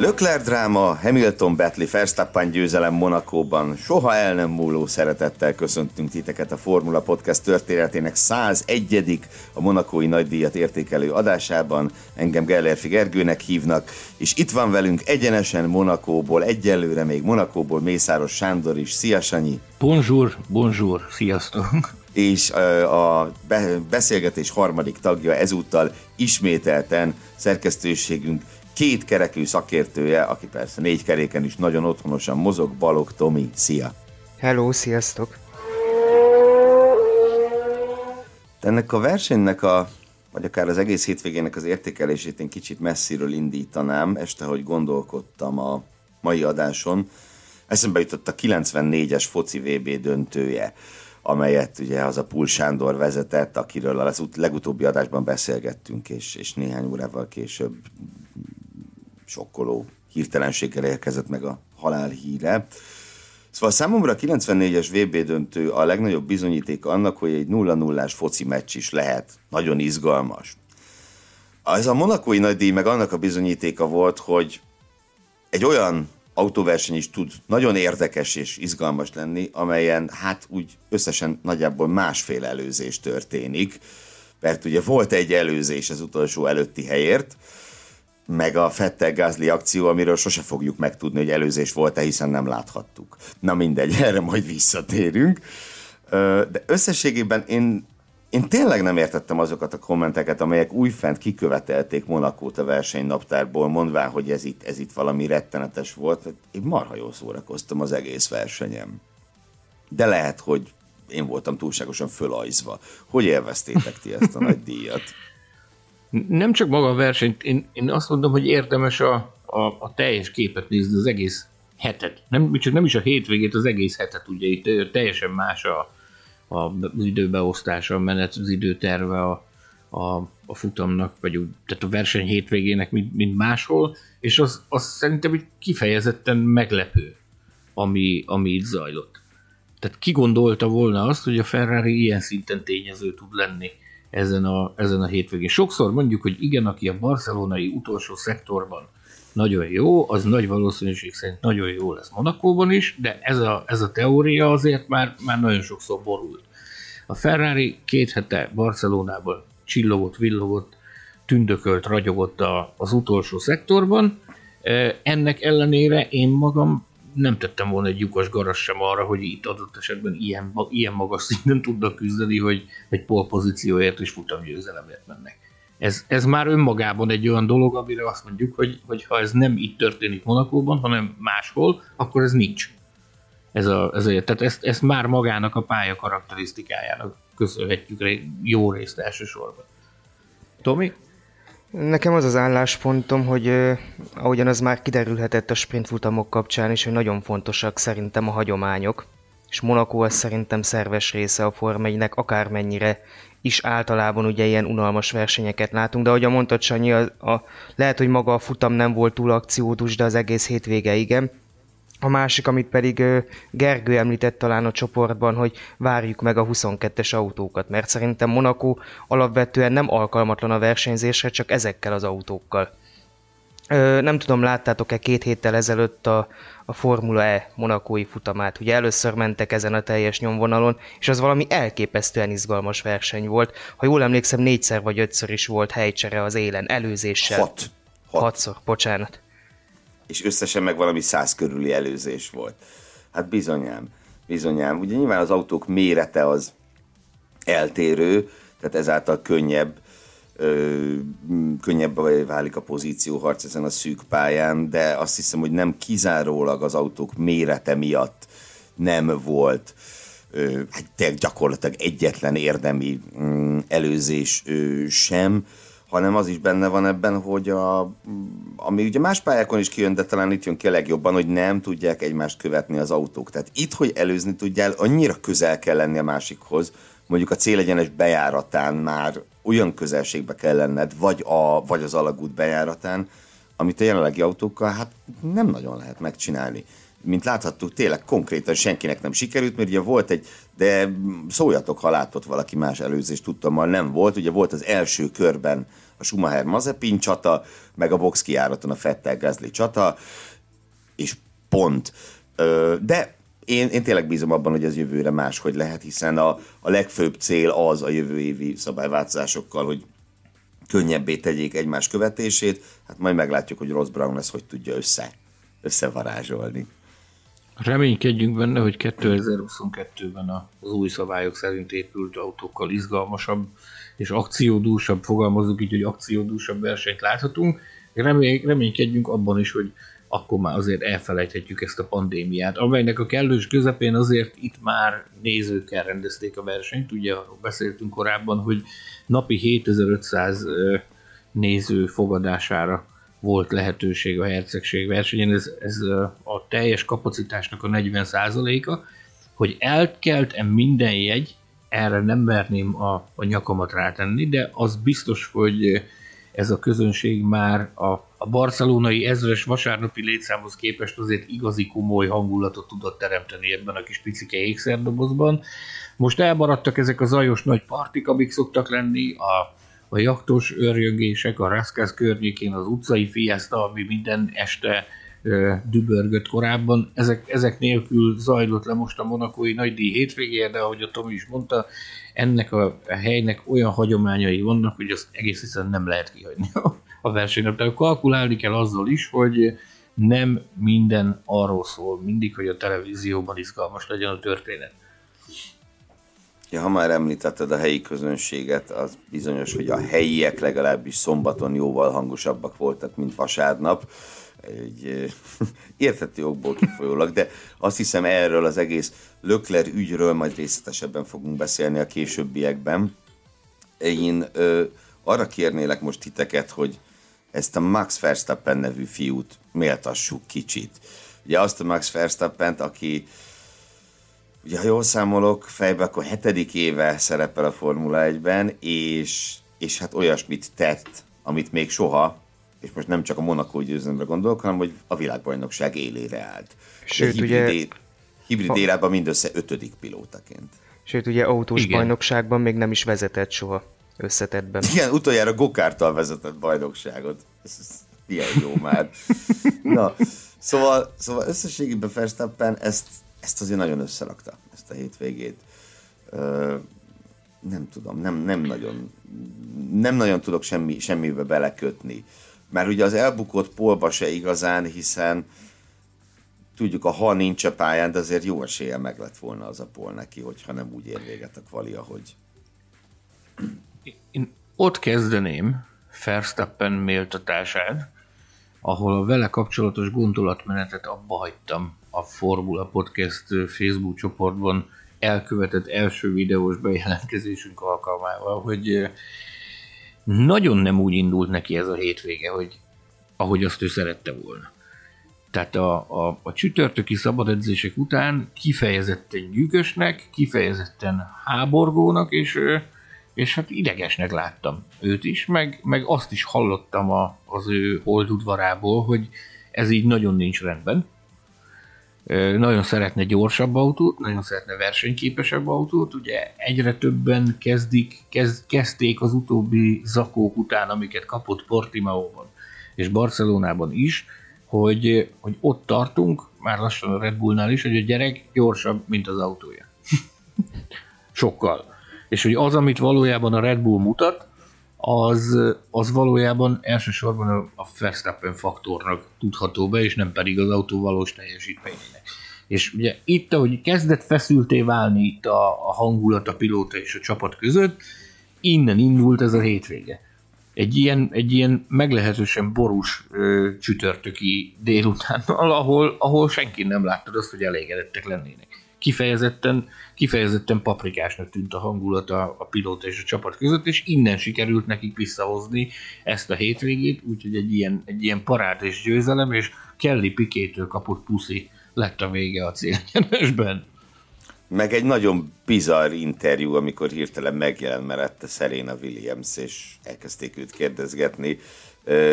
Lökler dráma, Hamilton Betli Verstappen győzelem Monakóban. Soha el nem múló szeretettel köszöntünk titeket a Formula Podcast történetének 101. a monakói nagydíjat értékelő adásában. Engem Gellerfi Gergőnek hívnak, és itt van velünk egyenesen Monakóból, egyelőre még Monakóból Mészáros Sándor is. Szia Sanyi! Bonjour, bonjour, sziasztok! és a beszélgetés harmadik tagja ezúttal ismételten szerkesztőségünk két kerekű szakértője, aki persze négy keréken is nagyon otthonosan mozog, Balog Tomi. Szia! Hello, sziasztok! Ennek a versenynek a vagy akár az egész hétvégének az értékelését én kicsit messziről indítanám, este, hogy gondolkodtam a mai adáson. Eszembe jutott a 94-es foci VB döntője, amelyet ugye az a Pul Sándor vezetett, akiről a legutóbbi adásban beszélgettünk, és, és néhány órával később sokkoló hirtelenséggel érkezett meg a halál híre. Szóval számomra a 94-es VB döntő a legnagyobb bizonyíték annak, hogy egy 0-0-ás foci meccs is lehet nagyon izgalmas. Ez a monakói nagydíj meg annak a bizonyítéka volt, hogy egy olyan autóverseny is tud nagyon érdekes és izgalmas lenni, amelyen hát úgy összesen nagyjából másfél előzés történik, mert ugye volt egy előzés az utolsó előtti helyért, meg a Fettel Gázli akció, amiről sose fogjuk megtudni, hogy előzés volt-e, hiszen nem láthattuk. Na mindegy, erre majd visszatérünk. De összességében én, én tényleg nem értettem azokat a kommenteket, amelyek újfent kikövetelték Monakót a versenynaptárból, mondván, hogy ez itt, ez itt valami rettenetes volt. Én marha jól szórakoztam az egész versenyem. De lehet, hogy én voltam túlságosan fölajzva. Hogy élveztétek ti ezt a nagy díjat? Nem csak maga a versenyt, én, én azt mondom, hogy érdemes a, a, a teljes képet nézni, az egész hetet. Nem, csak nem is a hétvégét, az egész hetet, ugye itt teljesen más a, a, az időbeosztása, a menet, az időterve a, a, a futamnak, vagy úgy, tehát a verseny hétvégének, mint, mint máshol, és az, az szerintem egy kifejezetten meglepő, ami, ami itt zajlott. Tehát ki gondolta volna azt, hogy a Ferrari ilyen szinten tényező tud lenni ezen a, ezen a hétvégén. Sokszor mondjuk, hogy igen, aki a barcelonai utolsó szektorban nagyon jó, az nagy valószínűség szerint nagyon jó lesz Monakóban is, de ez a, ez a teória azért már, már nagyon sokszor borult. A Ferrari két hete Barcelonában csillogott, villogott, tündökölt, ragyogott a, az utolsó szektorban. Ennek ellenére én magam nem tettem volna egy lyukas garas sem arra, hogy itt adott esetben ilyen, ilyen magas szinten tudnak küzdeni, hogy egy polpozícióért és futamgyőzelemért mennek. Ez, ez már önmagában egy olyan dolog, amire azt mondjuk, hogy, hogy ha ez nem itt történik Monakóban, hanem máshol, akkor ez nincs. Ez a, ez a, tehát ezt, ezt már magának a pálya karakterisztikájának köszönhetjük jó részt elsősorban. Tomi? Nekem az az álláspontom, hogy ahogyan az már kiderülhetett a sprintfutamok kapcsán is, hogy nagyon fontosak szerintem a hagyományok, és Monaco az szerintem szerves része a Form 1 akármennyire is általában ugye ilyen unalmas versenyeket látunk, de ahogy mondtad Sanyi, a, a, lehet, hogy maga a futam nem volt túl akciódus, de az egész hétvége igen, a másik, amit pedig Gergő említett talán a csoportban, hogy várjuk meg a 22-es autókat, mert szerintem Monaco alapvetően nem alkalmatlan a versenyzésre, csak ezekkel az autókkal. Nem tudom, láttátok-e két héttel ezelőtt a, a Formula E monakói futamát. Ugye először mentek ezen a teljes nyomvonalon, és az valami elképesztően izgalmas verseny volt. Ha jól emlékszem, négyszer vagy ötször is volt helycsere az élen, előzéssel. Hat. Hat. Hatszor, bocsánat és összesen meg valami száz körüli előzés volt. Hát bizonyám, bizonyám. Ugye nyilván az autók mérete az eltérő, tehát ezáltal könnyebb, ö, könnyebb válik a pozícióharc ezen a szűk pályán, de azt hiszem, hogy nem kizárólag az autók mérete miatt nem volt ö, hát gyakorlatilag egyetlen érdemi ö, előzés ö, sem, hanem az is benne van ebben, hogy a, ami ugye más pályákon is kijön, de talán itt jön ki a legjobban, hogy nem tudják egymást követni az autók. Tehát itt, hogy előzni tudjál, annyira közel kell lenni a másikhoz, mondjuk a célegyenes bejáratán már olyan közelségbe kell lenned, vagy, a, vagy az alagút bejáratán, amit a jelenlegi autókkal hát nem nagyon lehet megcsinálni. Mint láthattuk, tényleg konkrétan senkinek nem sikerült, mert ugye volt egy, de szóljatok, ha látott valaki más előzést tudtam, nem volt. Ugye volt az első körben a Schumacher Mazepin csata, meg a box kiáraton a Fettel Gasly csata, és pont. De én, én tényleg bízom abban, hogy ez jövőre máshogy lehet, hiszen a, a legfőbb cél az a jövő évi szabályváltozásokkal, hogy könnyebbé tegyék egymás követését, hát majd meglátjuk, hogy Ross Brown ezt hogy tudja össze, összevarázsolni. Reménykedjünk benne, hogy 2022-ben az új szabályok szerint épült autókkal izgalmasabb és akciódúsabb, fogalmazunk így, hogy akciódúsabb versenyt láthatunk. Remény, reménykedjünk abban is, hogy akkor már azért elfelejthetjük ezt a pandémiát, amelynek a kellős közepén azért itt már nézőkkel rendezték a versenyt. Ugye beszéltünk korábban, hogy napi 7500 néző fogadására volt lehetőség a hercegség versenyen, ez, ez a teljes kapacitásnak a 40%-a, hogy elkelt-e minden jegy, erre nem merném a, a nyakamat rátenni, de az biztos, hogy ez a közönség már a, a barcelonai ezres vasárnapi létszámhoz képest azért igazi komoly hangulatot tudott teremteni ebben a kis picike ékszerdobozban. Most elmaradtak ezek a zajos nagy partik, amik szoktak lenni, a, a jaktos őrjöngések, a Raskas környékén, az utcai fiesta, ami minden este dübörgött korábban. Ezek, ezek nélkül zajlott le most a monakói nagydíj hétvégéje, de ahogy a Tomi is mondta, ennek a helynek olyan hagyományai vannak, hogy azt egész hiszen nem lehet kihagyni a versenyt. De kalkulálni kell azzal is, hogy nem minden arról szól mindig, hogy a televízióban izgalmas legyen a történet. Ja, ha már említetted a helyi közönséget, az bizonyos, hogy a helyiek legalábbis szombaton jóval hangosabbak voltak, mint vasárnap egy érthető okból kifolyólag, de azt hiszem erről az egész Lökler ügyről majd részletesebben fogunk beszélni a későbbiekben. Én ö, arra kérnélek most titeket, hogy ezt a Max Verstappen nevű fiút méltassuk kicsit. Ugye azt a Max verstappen aki ugye ha jól számolok, fejbe akkor hetedik éve szerepel a Formula 1-ben, és, és hát olyasmit tett, amit még soha és most nem csak a Monaco győzelemre gondolok, hanem hogy a világbajnokság élére állt. Sőt, hibrid ugye... É, hibrid érában mindössze ötödik pilótaként. Sőt, ugye autós Igen. bajnokságban még nem is vezetett soha összetettben. Igen, utoljára gokártal vezetett bajnokságot. Ez, ez ilyen jó már. Na, szóval, szóval összességében Verstappen ezt, ezt azért nagyon összerakta, ezt a hétvégét. Ö, nem tudom, nem, nem nagyon nem nagyon tudok semmi, semmibe belekötni. Mert ugye az elbukott polba se igazán, hiszen tudjuk, a ha nincs a pályán, de azért jó esélye meg lett volna az a pol neki, hogyha nem úgy ér véget a kvali, ahogy. Én ott kezdeném Verstappen méltatását, ahol a vele kapcsolatos gondolatmenetet abba hagytam a Formula Podcast Facebook csoportban elkövetett első videós bejelentkezésünk alkalmával, hogy nagyon nem úgy indult neki ez a hétvége, hogy ahogy azt ő szerette volna. Tehát a, a, a csütörtöki szabadedzések után kifejezetten gyűgösnek, kifejezetten háborgónak, és, és hát idegesnek láttam őt is, meg, meg azt is hallottam a, az ő holdudvarából, hogy ez így nagyon nincs rendben nagyon szeretne gyorsabb autót, nagyon szeretne versenyképesebb autót, ugye egyre többen kezdik, kezd, kezdték az utóbbi zakók után, amiket kapott Portimaóban és Barcelonában is, hogy, hogy ott tartunk, már lassan a Red Bullnál is, hogy a gyerek gyorsabb, mint az autója. Sokkal. És hogy az, amit valójában a Red Bull mutat, az, az valójában elsősorban a, Verstappen faktornak tudható be, és nem pedig az autó valós teljesítményének. És ugye itt, ahogy kezdett feszülté válni itt a, a hangulat a pilóta és a csapat között, innen indult ez a hétvége. Egy ilyen, egy ilyen meglehetősen borús ö, csütörtöki délutánnal, ahol, ahol senki nem látta azt, hogy elégedettek lennének kifejezetten, kifejezetten paprikásnak tűnt a hangulat a, a pilóta és a csapat között, és innen sikerült nekik visszahozni ezt a hétvégét, úgyhogy egy ilyen, egy ilyen parád és győzelem, és Kelly Pikétől kapott puszi lett a vége a célgyenesben. Meg egy nagyon bizarr interjú, amikor hirtelen megjelent mellette Serena Williams, és elkezdték őt kérdezgetni.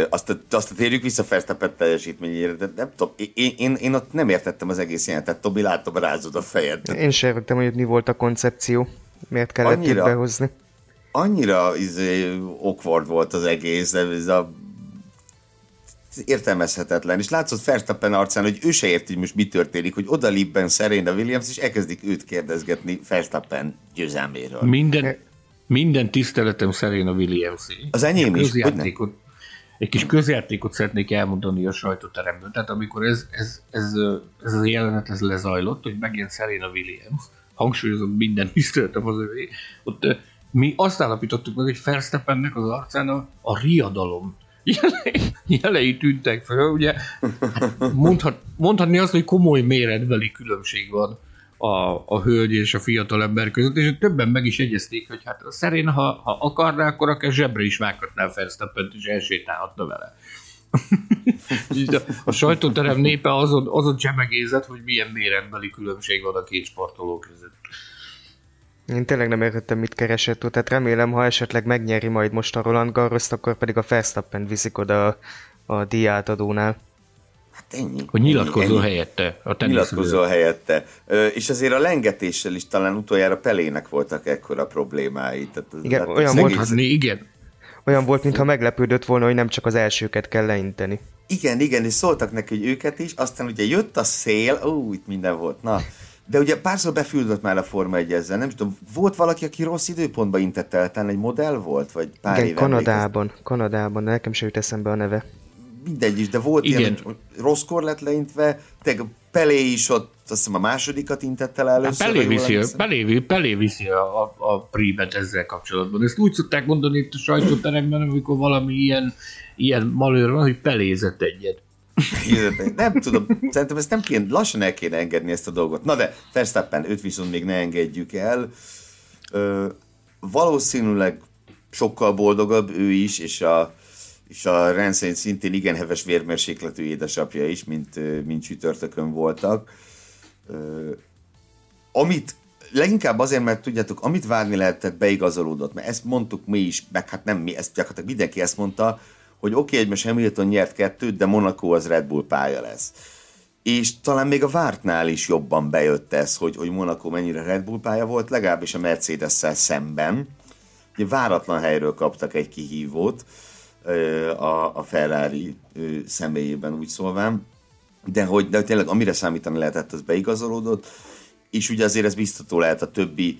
Azt a, azt a térjük vissza Fersztappen teljesítményére, de nem tudom, én, én, én ott nem értettem az egész jelentet, Tobi, látom, rázod a fejed. Én sem értettem, hogy mi volt a koncepció, miért kellett annyira, itt behozni. Annyira izé, awkward volt az egész, ez a értelmezhetetlen, és látszott Ferstappen arcán, hogy ő se érti, hogy most mi történik, hogy oda libben Serena Williams, és elkezdik őt kérdezgetni Ferstappen győzelméről. Minden, minden tiszteletem Serena williams Az enyém is, egy kis közjátékot szeretnék elmondani a sajtóteremből. Tehát amikor ez, ez, ez, ez a jelenet ez lezajlott, hogy megint Serena Williams, hangsúlyozom minden tiszteletem az övé, ott mi azt állapítottuk meg, hogy Fersteppennek az arcán a, a riadalom jelei, jelei tűntek fel, ugye hát mondhat, mondhatni azt, hogy komoly méretbeli különbség van a, a hölgy és a fiatal ember között, és többen meg is egyezték, hogy hát szerint, ha, ha akarná, akkor akár zsebre is vághatná Fersztappent, és elsétálhatna vele. a, a sajtóterem népe azon, azon csemegézett, hogy milyen méretbeli különbség van a két sportoló között. Én tényleg nem értettem, mit keresett ott, tehát remélem, ha esetleg megnyeri majd most a Roland Garros, akkor pedig a Verstappen viszik oda a, a diátadónál. Hát ennyi. Hogy nyilatkozó ennyi. helyette. A nyilatkozó helyette. Ö, és azért a lengetéssel is talán utoljára Pelének voltak ekkora problémái. Tehát, igen, hát olyan volt, egész... igen. Olyan volt, mintha meglepődött volna, hogy nem csak az elsőket kell leinteni. Igen, igen, és szóltak neki, hogy őket is, aztán ugye jött a szél, ó, itt minden volt, na. De ugye párszor befüldött már a Forma 1 ezzel, nem tudom, volt valaki, aki rossz időpontban intett el, talán egy modell volt, vagy pár Igen, Kanadában, emlékezt? Kanadában, nekem sem jut eszembe a neve. Mindegy is, de volt Igen. ilyen, hogy rosszkor lett leintve, te Pelé is ott, azt hiszem a másodikat intette el először. Hát Pelé, viszi, Pelé, Pelé viszi a, a, a prímet ezzel kapcsolatban. Ezt úgy szokták mondani itt a sajtóteremben, amikor valami ilyen, ilyen malőr van, hogy pelézett egyet. nem tudom, szerintem ezt nem kéne, lassan el kéne engedni ezt a dolgot. Na de Verstappen, őt viszont még ne engedjük el. Ö, valószínűleg sokkal boldogabb ő is, és a, és a rendszerint szintén igen heves vérmérsékletű édesapja is, mint, mint csütörtökön voltak. Amit leginkább azért, mert tudjátok, amit várni lehetett, beigazolódott, mert ezt mondtuk mi is, meg hát nem mi, ezt gyakorlatilag mindenki ezt mondta, hogy oké, okay, hogy most Hamilton nyert kettőt, de Monaco az Red Bull pálya lesz. És talán még a vártnál is jobban bejött ez, hogy, hogy Monaco mennyire Red Bull pálya volt, legalábbis a mercedes szemben. Ugye váratlan helyről kaptak egy kihívót a, a Ferrari személyében úgy szólván, de hogy de tényleg amire számítani lehetett, az beigazolódott, és ugye azért ez biztató lehet a többi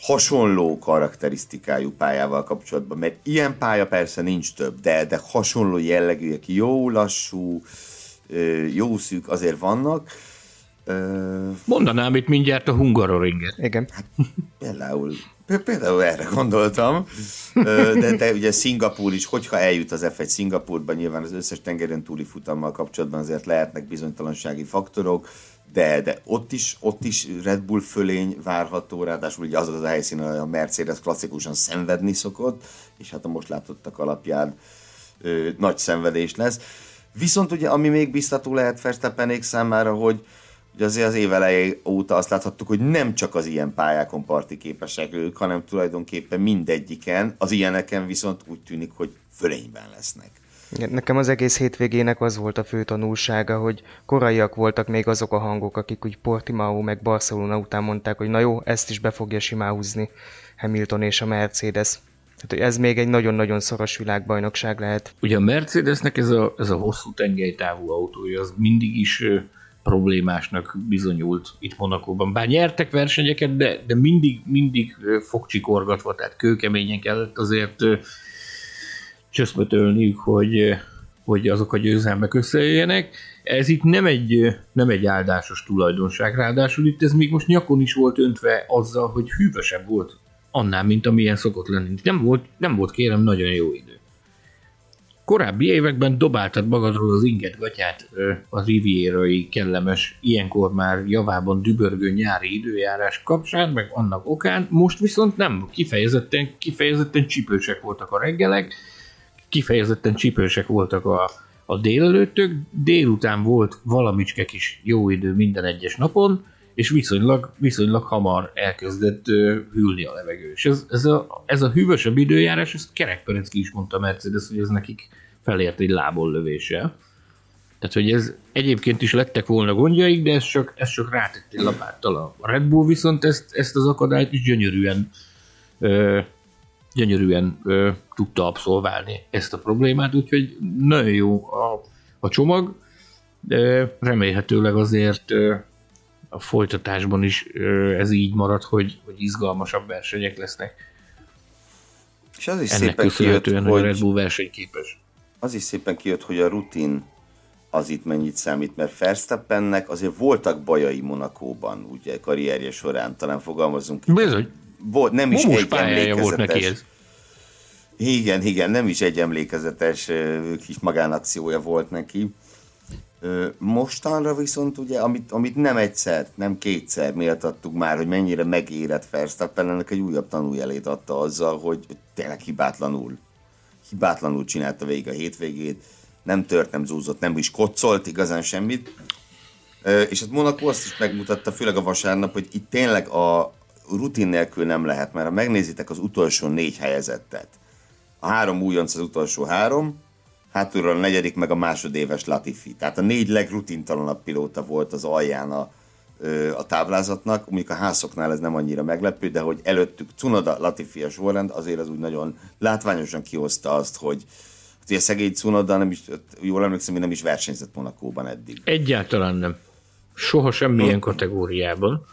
hasonló karakterisztikájú pályával kapcsolatban, mert ilyen pálya persze nincs több, de, de hasonló jellegűek, jó lassú, jó szűk azért vannak. Mondanám itt mindjárt a Hungaroringet. Igen. Hát, például, például erre gondoltam, de, de ugye Szingapúr is, hogyha eljut az F1 Szingapúrban, nyilván az összes tengeren túli futammal kapcsolatban azért lehetnek bizonytalansági faktorok, de, de ott is, ott is Red Bull fölény várható, ráadásul ugye az az a helyszín, ahol a Mercedes klasszikusan szenvedni szokott, és hát a most látottak alapján ö, nagy szenvedés lesz. Viszont ugye, ami még biztató lehet Verstappenék számára, hogy, hogy azért az év óta azt láthattuk, hogy nem csak az ilyen pályákon parti képesek ők, hanem tulajdonképpen mindegyiken, az ilyeneken viszont úgy tűnik, hogy fölényben lesznek. Nekem az egész hétvégének az volt a fő tanulsága, hogy koraiak voltak még azok a hangok, akik úgy Portimao meg Barcelona után mondták, hogy na jó, ezt is be fogja simáhúzni Hamilton és a Mercedes. Tehát, hogy ez még egy nagyon-nagyon szoros világbajnokság lehet. Ugye a Mercedesnek ez a, ez a hosszú tengelytávú autója, az mindig is problémásnak bizonyult itt Monakóban. Bár nyertek versenyeket, de, de mindig, mindig fogcsikorgatva, tehát kőkeményen kellett azért csöszmötölniük, hogy, hogy azok a győzelmek összejöjjenek. Ez itt nem egy, nem egy áldásos tulajdonság, ráadásul itt ez még most nyakon is volt öntve azzal, hogy hűvösebb volt annál, mint amilyen szokott lenni. Nem volt, nem volt kérem nagyon jó idő. Korábbi években dobáltad magadról az inget gatyát a rivierai kellemes, ilyenkor már javában dübörgő nyári időjárás kapcsán, meg annak okán, most viszont nem, kifejezetten, kifejezetten csipősek voltak a reggelek, kifejezetten csipősek voltak a, a délelőttök, délután volt valamicske kis jó idő minden egyes napon, és viszonylag, viszonylag hamar elkezdett hűlni a levegő. És ez, ez, a, ez a hűvösebb időjárás, ezt Kerekperecki is mondta Mercedes, hogy ez nekik felért egy lából lövéssel. Tehát, hogy ez egyébként is lettek volna gondjaik, de ez csak, ez csak rátettél lapáttal. A Red Bull viszont ezt, ezt az akadályt is gyönyörűen ö, gyönyörűen ö, tudta abszolválni ezt a problémát, úgyhogy nagyon jó a, a csomag, de remélhetőleg azért ö, a folytatásban is ez így marad, hogy, hogy izgalmasabb versenyek lesznek. És az is Ennek szépen kijött, hogy a Red Bull versenyképes. az is szépen kijött, hogy a rutin az itt mennyit számít, mert Verstappennek azért voltak bajai Monakóban, ugye karrierje során, talán fogalmazunk. Bizony, Volt, nem is Momos egy pályája volt neki emlékezetes. ez. Igen, igen, nem is egy emlékezetes kis magánakciója volt neki. Mostanra viszont ugye, amit, amit nem egyszer, nem kétszer méltattuk már, hogy mennyire megérett Verstappen, ennek egy újabb tanújelét adta azzal, hogy tényleg hibátlanul, hibátlanul csinálta végig a hétvégét, nem tört, nem zúzott, nem is koccolt igazán semmit. És hát Monaco azt is megmutatta, főleg a vasárnap, hogy itt tényleg a rutin nélkül nem lehet, mert ha megnézitek az utolsó négy helyezettet, a három újonc az utolsó három, hátulról a negyedik meg a másodéves Latifi. Tehát a négy legrutintalanabb pilóta volt az alján a, a táblázatnak, mondjuk a házoknál ez nem annyira meglepő, de hogy előttük Cunoda, Latifi és Warren, azért az úgy nagyon látványosan kihozta azt, hogy hogy ugye szegény Cunoda nem is, jól emlékszem, hogy nem is versenyzett Monakóban eddig. Egyáltalán nem. Soha semmilyen kategóriában.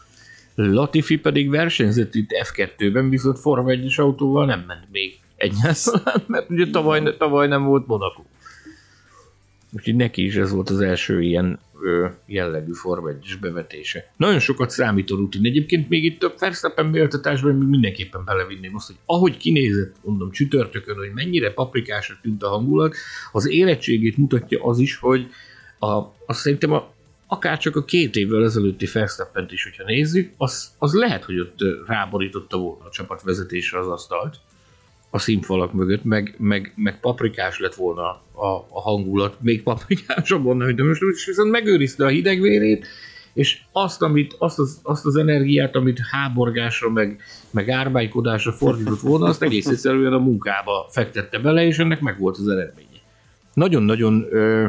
Latifi pedig versenyzett itt F2-ben, viszont Forma 1 autóval nem ment még egyáltalán, mert ugye tavaly, tavaly nem volt Monaco. Úgyhogy neki is ez volt az első ilyen ö, jellegű Forma 1 bevetése. Nagyon sokat számít a rutin. Egyébként még itt a Verstappen méltatásban még mindenképpen belevinném azt, hogy ahogy kinézett, mondom, csütörtökön, hogy mennyire paprikásra tűnt a hangulat, az érettségét mutatja az is, hogy a, azt szerintem a, akár csak a két évvel ezelőtti Verstappent is, hogyha nézzük, az, az lehet, hogy ott ráborította volna a csapatvezetésre az asztalt a színfalak mögött, meg, meg, meg paprikás lett volna a, a hangulat, még paprikásabb volna, de most viszont megőrizte a hidegvérét, és azt, amit, azt, az, azt az energiát, amit háborgásra, meg, meg árbálykodásra fordított volna, azt egész egyszerűen a munkába fektette bele, és ennek meg volt az eredménye. Nagyon-nagyon ö,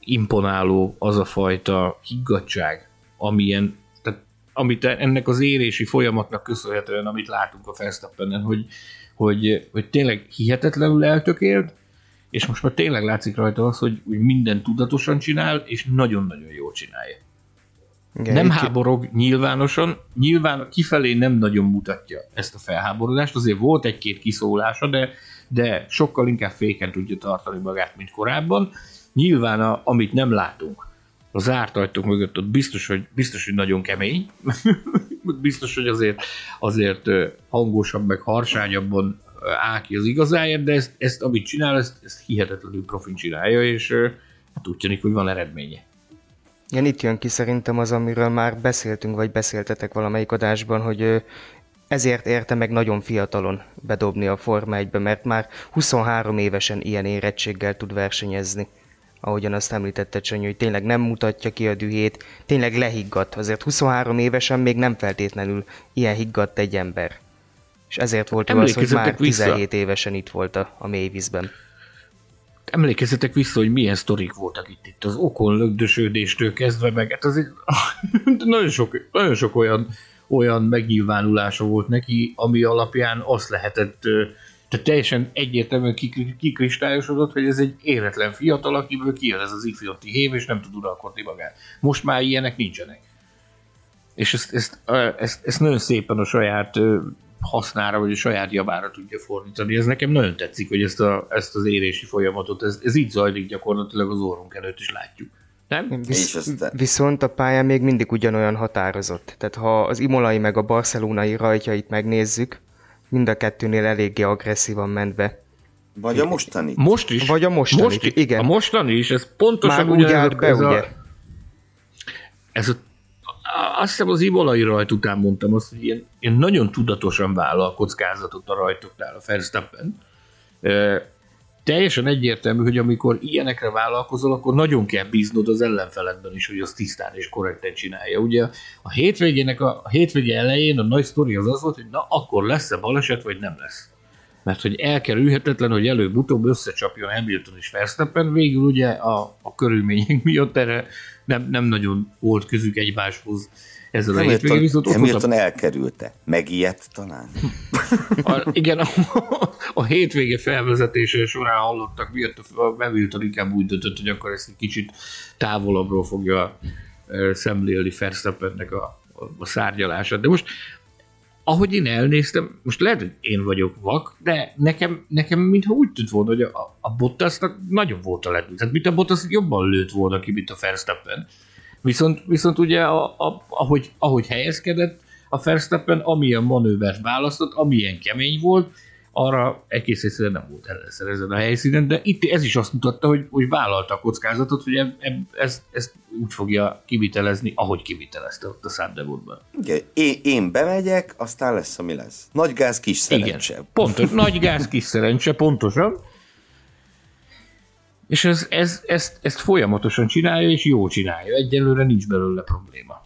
imponáló az a fajta higgadság, amilyen, tehát, amit ennek az érési folyamatnak köszönhetően, amit látunk a Verstappenen, hogy, hogy, hogy tényleg hihetetlenül eltökélt, és most már tényleg látszik rajta az, hogy, hogy minden tudatosan csinál, és nagyon-nagyon jól csinálja. Igen, Nem háborog nyilvánosan, nyilván kifelé nem nagyon mutatja ezt a felháborodást, azért volt egy-két kiszólása, de, de sokkal inkább féken tudja tartani magát, mint korábban. Nyilván, a, amit nem látunk, a zárt ajtók mögött ott biztos, hogy, biztos, hogy nagyon kemény, biztos, hogy azért, azért hangosabb, meg harsányabban áll ki az igazáért, de ezt, ezt amit csinál, ezt, ezt hihetetlenül profin csinálja, és hát úgy tűnik, hogy van eredménye. Igen, itt jön ki szerintem az, amiről már beszéltünk, vagy beszéltetek valamelyik adásban, hogy ezért érte meg nagyon fiatalon bedobni a Forma 1-be, mert már 23 évesen ilyen érettséggel tud versenyezni. Ahogyan azt említette Csanyó, hogy tényleg nem mutatja ki a dühét, tényleg lehiggadt. Azért 23 évesen még nem feltétlenül ilyen higgadt egy ember. És ezért volt jó az, hogy már vissza. 17 évesen itt volt a, a mélyvízben. Emlékezzetek vissza, hogy milyen sztorik voltak itt, itt az okon lögdösödéstől kezdve, meg hát azért nagyon sok, nagyon sok olyan, olyan megnyilvánulása volt neki, ami alapján azt lehetett, tehát teljesen egyértelműen kikri- kikristályosodott, hogy ez egy éretlen fiatal, akiből kijön ez az ifjúti hév, és nem tud uralkodni magát. Most már ilyenek nincsenek. És ezt, ezt, ezt, ezt nagyon szépen a saját hasznára, vagy a saját javára tudja fordítani. Ez nekem nagyon tetszik, hogy ezt, a, ezt az érési folyamatot, ez, ez így zajlik gyakorlatilag az orrunk előtt is látjuk. Nem? Visz, viszont a pálya még mindig ugyanolyan határozott. Tehát ha az imolai meg a barcelonai rajtjait megnézzük, mind a kettőnél eléggé agresszívan ment be. Vagy a mostani. Most is. Vagy a mostani, most, igen. A mostani is, ez pontosan Már úgy állt a- be, ez ugye? A, ez a, azt hiszem az imolai rajt után mondtam azt, hogy ilyen, ilyen nagyon tudatosan vállal kockázatot a rajtoknál a Verstappen. Teljesen egyértelmű, hogy amikor ilyenekre vállalkozol, akkor nagyon kell bíznod az ellenfeledben is, hogy az tisztán és korrekten csinálja. Ugye a hétvégének a, a hétvége elején a nagy sztori az az volt, hogy na akkor lesz-e baleset, vagy nem lesz. Mert hogy elkerülhetetlen, hogy előbb-utóbb összecsapjon Hamilton és Verstappen, végül ugye a, a körülmények miatt erre nem, nem nagyon volt közük egymáshoz ezzel Hamilton, a hétvégén, viszont ott Hamilton volt elkerülte. Megijedt talán? a, a, igen, a, a hétvége felvezetése során hallottak miatt a Hamilton inkább úgy döntött, hogy akkor ezt egy kicsit távolabbról fogja e, szemlélni Verstappennek a, a, a szárgyalását. De most ahogy én elnéztem, most lehet, hogy én vagyok vak, de nekem, nekem mintha úgy tűnt volna, hogy a, a Bottasnak nagyon volt a lendület. Tehát mint a Bottas jobban lőtt volna ki, mint a Verstappen. Viszont, viszont ugye a, a, ahogy, ahogy helyezkedett, a Verstappen amilyen manővert választott, amilyen kemény volt, arra egész egyszerűen nem volt ellenszer ezen a helyszínen, de itt ez is azt mutatta, hogy, hogy vállalta a kockázatot, hogy ez, ez, ez úgy fogja kivitelezni, ahogy kivitelezte ott a. Igen, én, én bemegyek, aztán lesz, ami lesz. Nagy gáz, kis szerencse. Igen, pontos, nagy gáz, kis szerencse, pontosan. És ez, ez, ezt, ezt folyamatosan csinálja, és jó csinálja. Egyelőre nincs belőle probléma.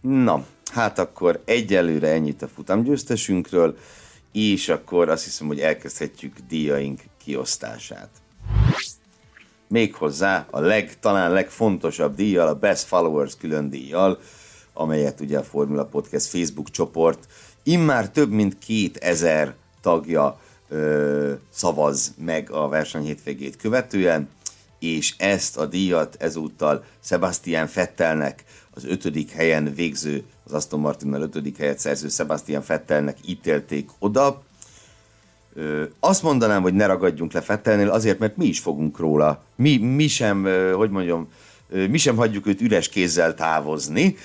Na, hát akkor egyelőre ennyit a futamgyőztesünkről, és akkor azt hiszem, hogy elkezdhetjük díjaink kiosztását. Méghozzá a leg, talán legfontosabb díjjal, a Best Followers külön díjjal, amelyet ugye a Formula Podcast Facebook csoport immár több mint 2000 tagja szavaz meg a verseny hétvégét követően, és ezt a díjat ezúttal Sebastian Fettelnek, az ötödik helyen végző, az Aston Martinnal ötödik helyet szerző Sebastian Fettelnek ítélték oda. Ö, azt mondanám, hogy ne ragadjunk le Fettelnél, azért, mert mi is fogunk róla. Mi, mi sem, hogy mondjam, mi sem hagyjuk őt üres kézzel távozni,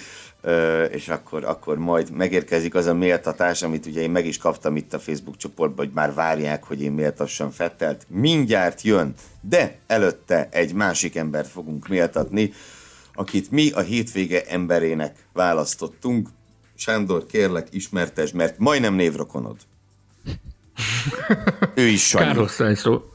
és akkor, akkor majd megérkezik az a méltatás, amit ugye én meg is kaptam itt a Facebook csoportban, hogy már várják, hogy én méltassam Fettelt. Mindjárt jön, de előtte egy másik embert fogunk méltatni, akit mi a hétvége emberének választottunk. Sándor, kérlek, ismertes, mert majdnem névrokonod. ő is Sanyi. Carlos Sainzról.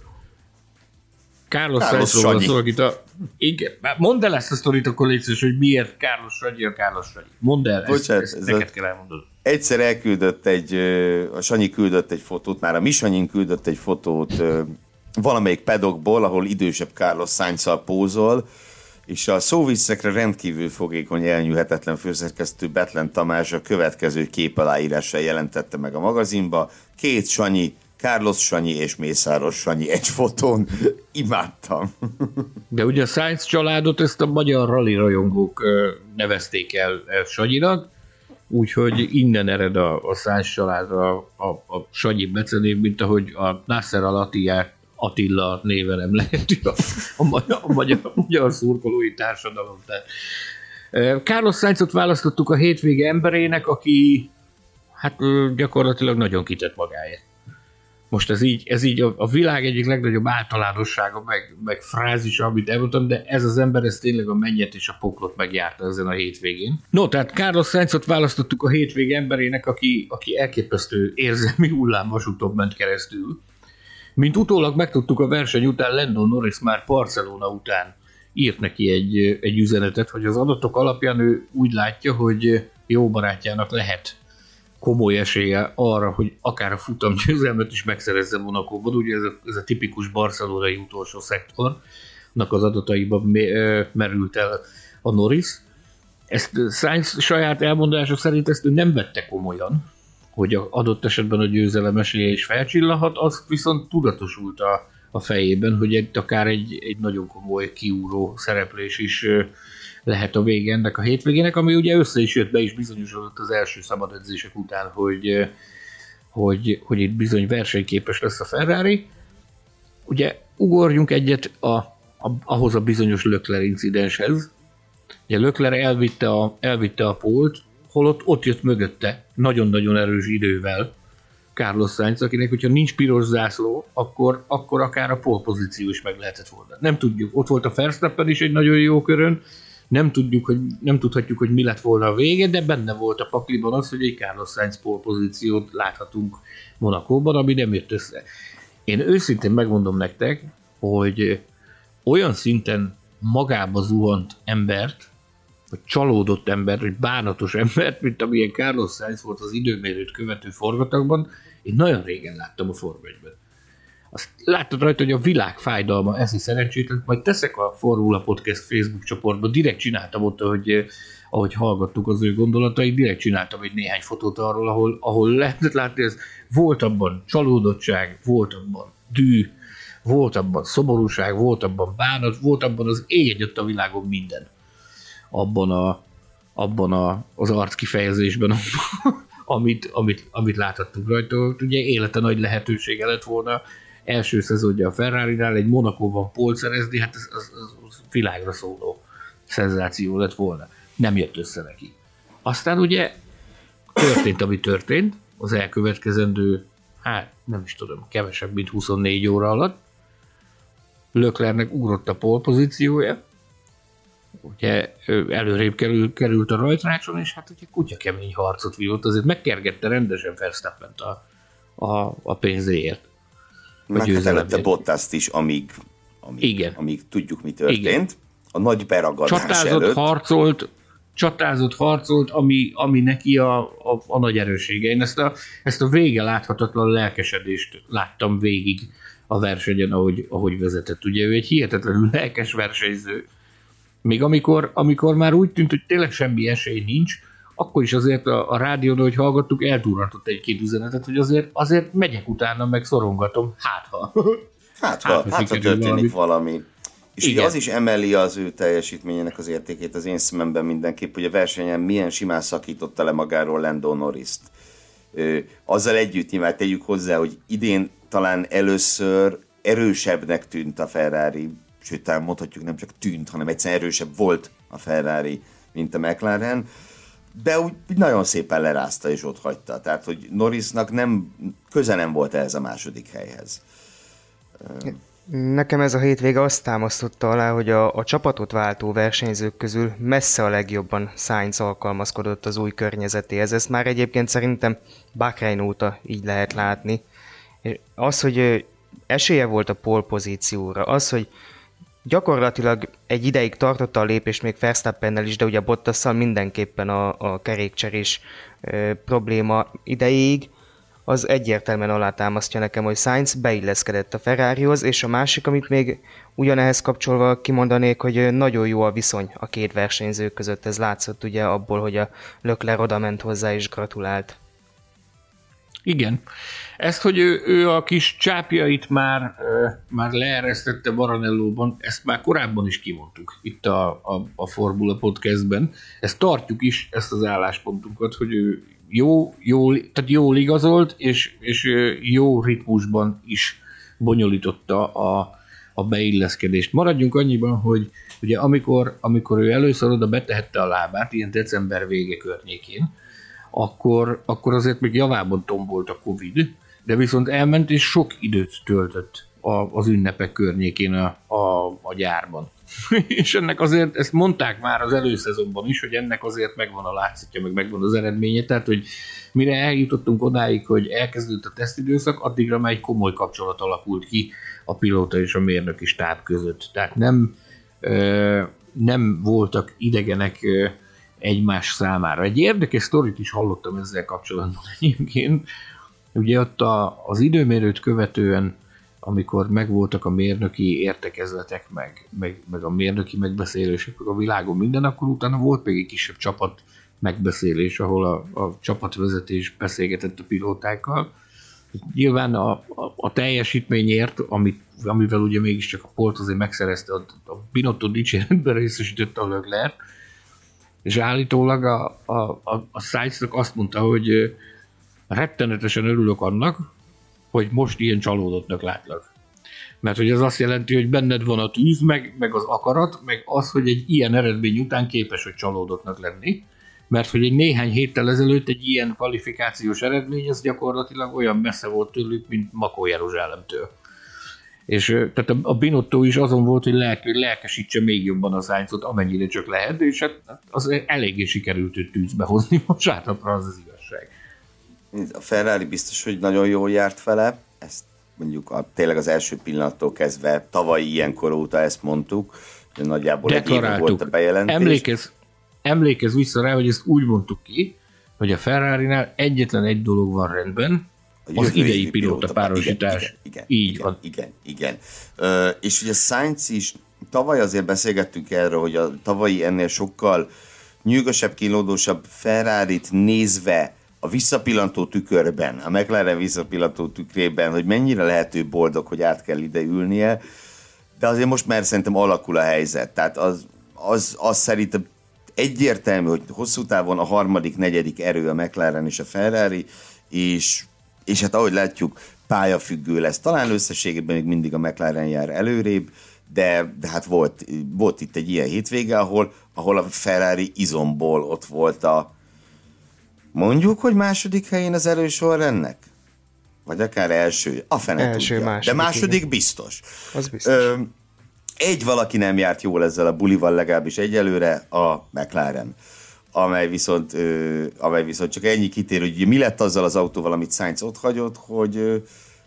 Carlos, Carlos Sainzról van szó, akit a... Igen, mondd el ezt a sztorit akkor légy hogy miért Carlos Sanyi a Carlos Sanyi. Mondd el, Bocsánat, ezt, ezt neked a... kell elmondod. Egyszer elküldött egy, a Sanyi küldött egy fotót, már a mi Sanyin küldött egy fotót valamelyik pedokból, ahol idősebb Carlos sainz pózol, és a szóvisszekre rendkívül fogékony, elnyűhetetlen főszerkesztő Betlen Tamás a következő kép aláírással jelentette meg a magazinba. Két Sanyi Carlos Sanyi és Mészáros Sanyi egy fotón. Imádtam. De ugye a Science családot ezt a magyar rally rajongók nevezték el Sanyinak, úgyhogy innen ered a, a Science család a, a, a Sanyi becenév, mint ahogy a Nasser Alatiák Attila néven emleheti a, a, magyar, a, magyar, a magyar szurkolói társadalom. Tehát, Carlos Sainzot választottuk a hétvége emberének, aki hát gyakorlatilag nagyon kitett magáért. Most ez így, ez így a, a világ egyik legnagyobb általánossága, meg, meg frázis, amit elmondtam, de ez az ember, ez tényleg a mennyet és a poklot megjárta ezen a hétvégén. No, tehát Carlos Sainzot választottuk a hétvég emberének, aki, aki elképesztő érzelmi hullámvasúton ment keresztül. Mint utólag megtudtuk a verseny után, Lando Norris már Barcelona után írt neki egy, egy üzenetet, hogy az adatok alapján ő úgy látja, hogy jó barátjának lehet komoly esélye arra, hogy akár a futam is megszerezze Monakóban. Ugye ez a, ez a tipikus barcelonai utolsó szektornak az adataiban merült el a Norris. Ezt Sainz saját elmondása szerint ezt ő nem vette komolyan, hogy a adott esetben a győzelem esélye is felcsillahat, az viszont tudatosult a, a fejében, hogy egy, akár egy, egy nagyon komoly kiúró szereplés is lehet a vége ennek a hétvégének, ami ugye össze is jött, be is bizonyosodott az első szabad edzések után, hogy, hogy, hogy itt bizony versenyképes lesz a Ferrari. Ugye ugorjunk egyet a, a, ahhoz a bizonyos Lökler incidenshez. Ugye Lökler elvitte a, elvitte a pólt, holott ott jött mögötte nagyon-nagyon erős idővel Carlos Sainz, akinek, hogyha nincs piros zászló, akkor, akkor akár a polpozíció is meg lehetett volna. Nem tudjuk. Ott volt a Verstappen is egy nagyon jó körön, nem, tudjuk, hogy, nem tudhatjuk, hogy mi lett volna a vége, de benne volt a pakliban az, hogy egy Carlos Sainz pozíciót láthatunk Monakóban, ami nem jött össze. én őszintén megmondom nektek, hogy olyan szinten magába zuhant embert, vagy csalódott embert, vagy bánatos embert, mint amilyen Carlos Sainz volt az időmérőt követő forgatagban, én nagyon régen láttam a Form 1 Azt láttad rajta, hogy a világ fájdalma eszi szerencsétlen, majd teszek a Formula Podcast Facebook csoportba, direkt csináltam ott, hogy ahogy hallgattuk az ő gondolatait, direkt csináltam egy néhány fotót arról, ahol, ahol lehetett látni, ez volt abban csalódottság, volt abban dű, volt abban szomorúság, volt abban bánat, volt abban az ég a világon minden. Abban, a, abban a, az arc kifejezésben, amit, amit, amit láthattunk rajta. Ugye élete nagy lehetősége lett volna első szezonja a Ferrari-nál, egy Monakóban polt szerezni, hát ez az, az, az világra szóló szenzáció lett volna. Nem jött össze neki. Aztán ugye történt, ami történt, az elkövetkezendő, hát nem is tudom, kevesebb, mint 24 óra alatt. Löklernek ugrott a polpozíciója, ugye előrébb kerül, került a rajtrácson, és hát ugye kutya kemény harcot vívott, azért megkergette rendesen verstappen a, a, a pénzéért. Meg előtte Bottaszt is, amíg, amíg, Igen. amíg tudjuk, mi történt. Igen. A nagy beragadás Csatázott, előtt. harcolt, csatázott, harcolt, ami, ami neki a, a, a nagy erősége. Én ezt a, ezt a vége láthatatlan lelkesedést láttam végig a versenyen, ahogy, ahogy vezetett. Ugye ő egy hihetetlenül lelkes versenyző, még amikor, amikor már úgy tűnt, hogy tényleg semmi esély nincs, akkor is azért a, a rádión, hogy hallgattuk, eltúratott egy-két üzenetet, hogy azért, azért megyek utána, meg szorongatom, hát ha. Hát ha, hát, ha történik valami. valami. És Igen. az is emeli az ő teljesítményének az értékét az én szememben mindenképp, hogy a versenyen milyen simán szakította le magáról Lando Norris-t. azzal együtt nyilván tegyük hozzá, hogy idén talán először erősebbnek tűnt a Ferrari sőt, talán mondhatjuk nem csak tűnt, hanem egyszerűen erősebb volt a Ferrari, mint a McLaren, de úgy nagyon szépen lerázta és ott hagyta. Tehát, hogy Norrisnak nem, köze nem volt ehhez a második helyhez. Nekem ez a hétvége azt támasztotta alá, hogy a, a csapatot váltó versenyzők közül messze a legjobban Sainz alkalmazkodott az új környezetéhez. Ezt már egyébként szerintem Bahrain óta így lehet látni. Az, hogy esélye volt a pole pozícióra, az, hogy Gyakorlatilag egy ideig tartotta a lépést még Verstappennel is, de ugye Bottasszal mindenképpen a, a kerékcserés e, probléma ideig, az egyértelműen alátámasztja nekem, hogy Sainz beilleszkedett a Ferrarihoz, és a másik, amit még ugyanehhez kapcsolva kimondanék, hogy nagyon jó a viszony a két versenyző között. Ez látszott ugye abból, hogy a Lökler oda ment hozzá és gratulált. Igen. Ezt, hogy ő, ő a kis csápjait már, már leeresztette Baranellóban, ezt már korábban is kimondtuk itt a, a, a Formula Podcastben. Ezt tartjuk is, ezt az álláspontunkat, hogy ő jó, jó, tehát jól igazolt, és, és jó ritmusban is bonyolította a, a beilleszkedést. Maradjunk annyiban, hogy ugye amikor, amikor ő először oda betehette a lábát, ilyen december vége környékén, akkor, akkor azért még javában tombolt a Covid, de viszont elment és sok időt töltött a, az ünnepek környékén a, a, a gyárban. és ennek azért, ezt mondták már az előszezonban is, hogy ennek azért megvan a látszatja, meg megvan az eredménye, tehát hogy mire eljutottunk odáig, hogy elkezdődött a tesztidőszak, addigra már egy komoly kapcsolat alakult ki a pilóta és a mérnöki stáb között. Tehát nem, ö, nem voltak idegenek ö, egymás számára. Egy érdekes sztorit is hallottam ezzel kapcsolatban egyébként. Ugye ott a, az időmérőt követően, amikor megvoltak a mérnöki értekezletek, meg, meg, meg a mérnöki megbeszélések, meg a világon minden, akkor utána volt még egy kisebb csapat megbeszélés, ahol a, a csapatvezetés beszélgetett a pilótákkal. Nyilván a, a, a teljesítményért, amit, amivel ugye mégiscsak a Polt azért megszerezte, a, a Binotto dicséretben részesítette a Leclerc, és állítólag a, a, a, a azt mondta, hogy rettenetesen örülök annak, hogy most ilyen csalódottnak látlak. Mert hogy ez azt jelenti, hogy benned van a tűz, meg, meg az akarat, meg az, hogy egy ilyen eredmény után képes, hogy csalódottnak lenni. Mert hogy egy néhány héttel ezelőtt egy ilyen kvalifikációs eredmény, az gyakorlatilag olyan messze volt tőlük, mint Makó Jeruzsálemtől. És tehát a Binotto is azon volt, hogy lelk, lelkesítse még jobban az Sainzot, amennyire csak lehet, és hát az eléggé sikerült őt tűzbe hozni, most hátrapra az az igazság. A Ferrari biztos, hogy nagyon jól járt vele, ezt mondjuk a, tényleg az első pillanattól kezdve tavalyi ilyenkor óta ezt mondtuk, de nagyjából egy volt a bejelentés. Emlékez, emlékez vissza rá, hogy ezt úgy mondtuk ki, hogy a ferrari egyetlen egy dolog van rendben, az idei pilóta párosítás. Igen, igen, Így igen, van. Igen, igen. Uh, és ugye Sainz is, tavaly azért beszélgettünk erről, hogy a tavalyi ennél sokkal nyűgösebb, kínlódósabb ferrari nézve a visszapillantó tükörben, a McLaren visszapillantó tükrében, hogy mennyire lehető boldog, hogy át kell ide ülnie, de azért most már szerintem alakul a helyzet. Tehát az, az, az szerintem egyértelmű, hogy hosszú távon a harmadik, negyedik erő a McLaren és a Ferrari, és, és hát ahogy látjuk, pályafüggő lesz. Talán összességében még mindig a McLaren jár előrébb, de, de hát volt, volt itt egy ilyen hétvége, ahol, ahol a Ferrari izomból ott volt a mondjuk, hogy második helyén az erősorrendnek? Vagy akár első, a fene első, tudja. Második, de második igen. biztos. Az biztos. Ö, egy valaki nem járt jól ezzel a bulival legalábbis egyelőre, a McLaren amely viszont, ö, amely viszont csak ennyi kitér, hogy mi lett azzal az autóval, amit Sainz ott hagyott, hogy ö,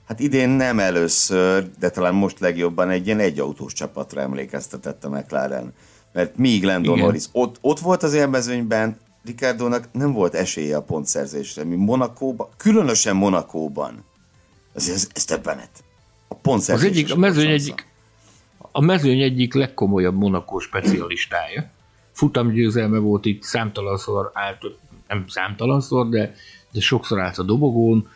hát idén nem először, de talán most legjobban egy ilyen egyautós csapatra emlékeztetett a McLaren. Mert míg Lando Norris ott, ott volt az élmezőnyben, Ricardónak nem volt esélye a pontszerzésre, mi Monakóban, különösen Monakóban. Ez, ez, ez többenet. A pontszerzés. Az egyik, a mezőny egyik, a mezőny egyik legkomolyabb Monakó specialistája. Futamgyőzelme volt itt, számtalanszor állt, nem számtalanszor, de, de sokszor állt a dobogón.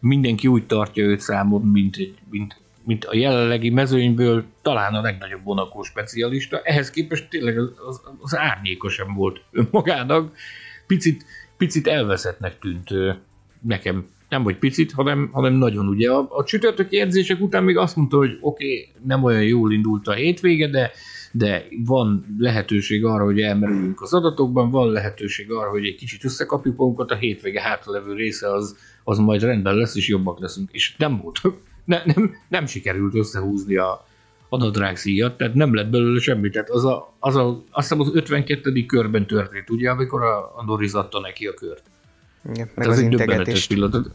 Mindenki úgy tartja őt számon, mint, egy, mint, mint a jelenlegi mezőnyből talán a legnagyobb Monakó specialista. Ehhez képest tényleg az, az, az árnyékosan volt önmagának. Picit, picit elveszettnek tűnt nekem nem vagy picit, hanem, hanem nagyon. Ugye a, a csütörtöki edzések után még azt mondta, hogy oké, okay, nem olyan jól indult a hétvége, de, de van lehetőség arra, hogy elmerüljünk az adatokban, van lehetőség arra, hogy egy kicsit összekapjuk magunkat, a hétvége hátralevő része az, az majd rendben lesz, és jobbak leszünk. És nem voltak. Ne, nem, nem sikerült összehúzni a, a nadrág szíjat, tehát nem lett belőle semmi. Tehát az a, az a, azt hiszem az 52. körben történt, ugye, amikor a, a Norris adta neki a kört. Igen, meg az, az egy döbbenetes pillanat.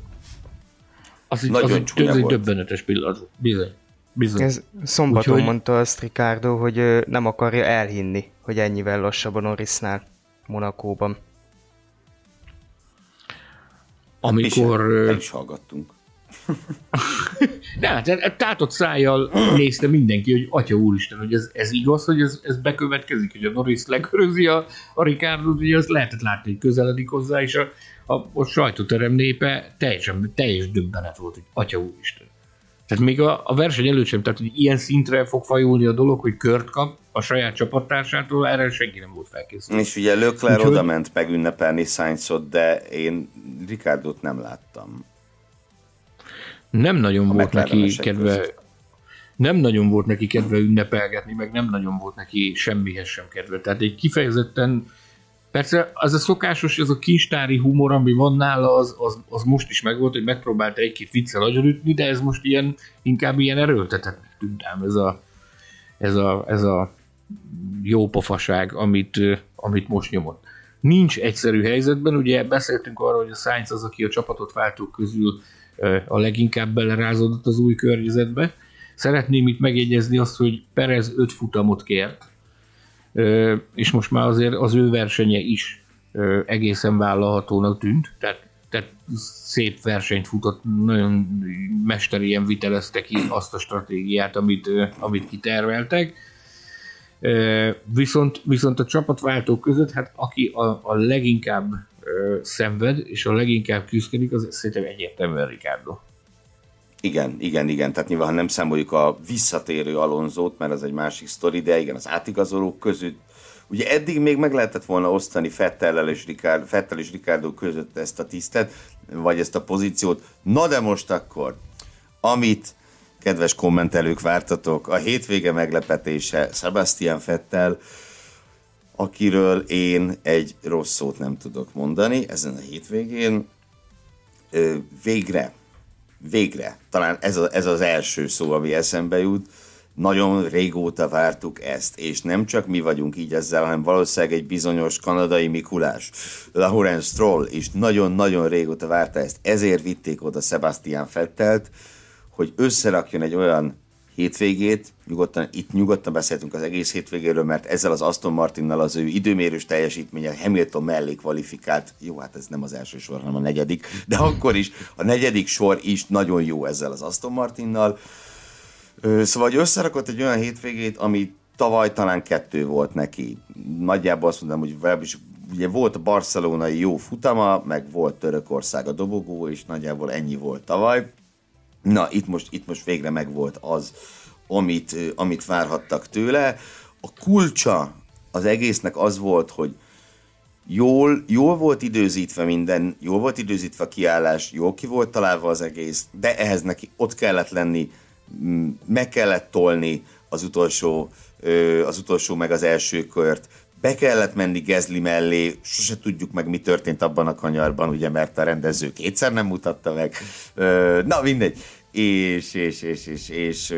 Az, egy, Nagyon az egy, az egy döbbenetes pillanat. Bizony. Bizony. Ez szombaton Úgyhogy... mondta azt Ricardo, hogy nem akarja elhinni, hogy ennyivel lassabb a Norrisnál Monakóban. Amikor... El is hallgattunk. De hát tátott szájjal nézte mindenki, hogy atya úristen, hogy ez, ez igaz, hogy ez, ez bekövetkezik, hogy a Norris lekörözi a, a Ricardo, ugye azt lehetett látni, hogy közeledik hozzá, és a, a, a sajtóterem népe teljesen, teljes döbbenet volt, hogy atya úristen. Tehát még a, a verseny előtt sem, tehát hogy ilyen szintre fog fajulni a dolog, hogy kört kap a saját csapattársától, erre senki nem volt felkészülve. És ugye Lökler Úgyhogy... oda ment megünnepelni Sainzot, de én Ricardot nem láttam. Nem nagyon a volt neki kedve, között. nem nagyon volt neki kedve ünnepelgetni, meg nem nagyon volt neki semmihez sem kedve. Tehát egy kifejezetten Persze az a szokásos, ez a kincstári humor, ami van nála, az, az, az most is megvolt, hogy megpróbálta egy-két viccel ütni, de ez most ilyen, inkább ilyen erőltetetnek tűnt ez a, ez a, ez a jó pofaság, amit, amit most nyomott. Nincs egyszerű helyzetben, ugye beszéltünk arról, hogy a Sainz az, aki a csapatot váltók közül a leginkább belerázódott az új környezetbe. Szeretném itt megjegyezni azt, hogy Perez 5 futamot kért, és most már azért az ő versenye is egészen vállalhatónak tűnt, tehát, tehát szép versenyt futott, nagyon mesterien vitelezte ki azt a stratégiát, amit, amit kiterveltek. Viszont, viszont a csapatváltók között, hát aki a, a leginkább szenved, és a leginkább küzdik, az szerintem egyértelműen Ricardo. Igen, igen, igen, tehát nyilván nem számoljuk a visszatérő Alonzót, mert az egy másik sztori, de igen, az átigazolók között, ugye eddig még meg lehetett volna osztani Fettel és, Ricardo, Fettel és Ricardo között ezt a tisztet, vagy ezt a pozíciót, na de most akkor, amit kedves kommentelők vártatok, a hétvége meglepetése Sebastian Fettel, akiről én egy rossz szót nem tudok mondani ezen a hétvégén, végre végre, talán ez, a, ez az első szó, ami eszembe jut, nagyon régóta vártuk ezt, és nem csak mi vagyunk így ezzel, hanem valószínűleg egy bizonyos kanadai Mikulás, Laurence Stroll is nagyon-nagyon régóta várta ezt, ezért vitték oda Sebastian Fettelt, hogy összerakjon egy olyan hétvégét, nyugodtan, itt nyugodtan beszéltünk az egész hétvégéről, mert ezzel az Aston Martinnal az ő időmérős teljesítménye Hamilton mellé kvalifikált, jó, hát ez nem az első sor, hanem a negyedik, de akkor is a negyedik sor is nagyon jó ezzel az Aston Martinnal. Szóval, hogy összerakott egy olyan hétvégét, ami tavaly talán kettő volt neki. Nagyjából azt mondom, hogy is ugye volt a barcelonai jó futama, meg volt Törökország a dobogó, és nagyjából ennyi volt tavaly. Na, itt most, itt most végre megvolt az, amit, amit várhattak tőle. A kulcsa az egésznek az volt, hogy jól, jól volt időzítve minden, jól volt időzítve a kiállás, jól ki volt találva az egész, de ehhez neki ott kellett lenni, meg kellett tolni az utolsó, az utolsó meg az első kört, be kellett menni Gezli mellé, sose tudjuk meg, mi történt abban a kanyarban, ugye, mert a rendező kétszer nem mutatta meg. Na, mindegy. És, és, és, és, és,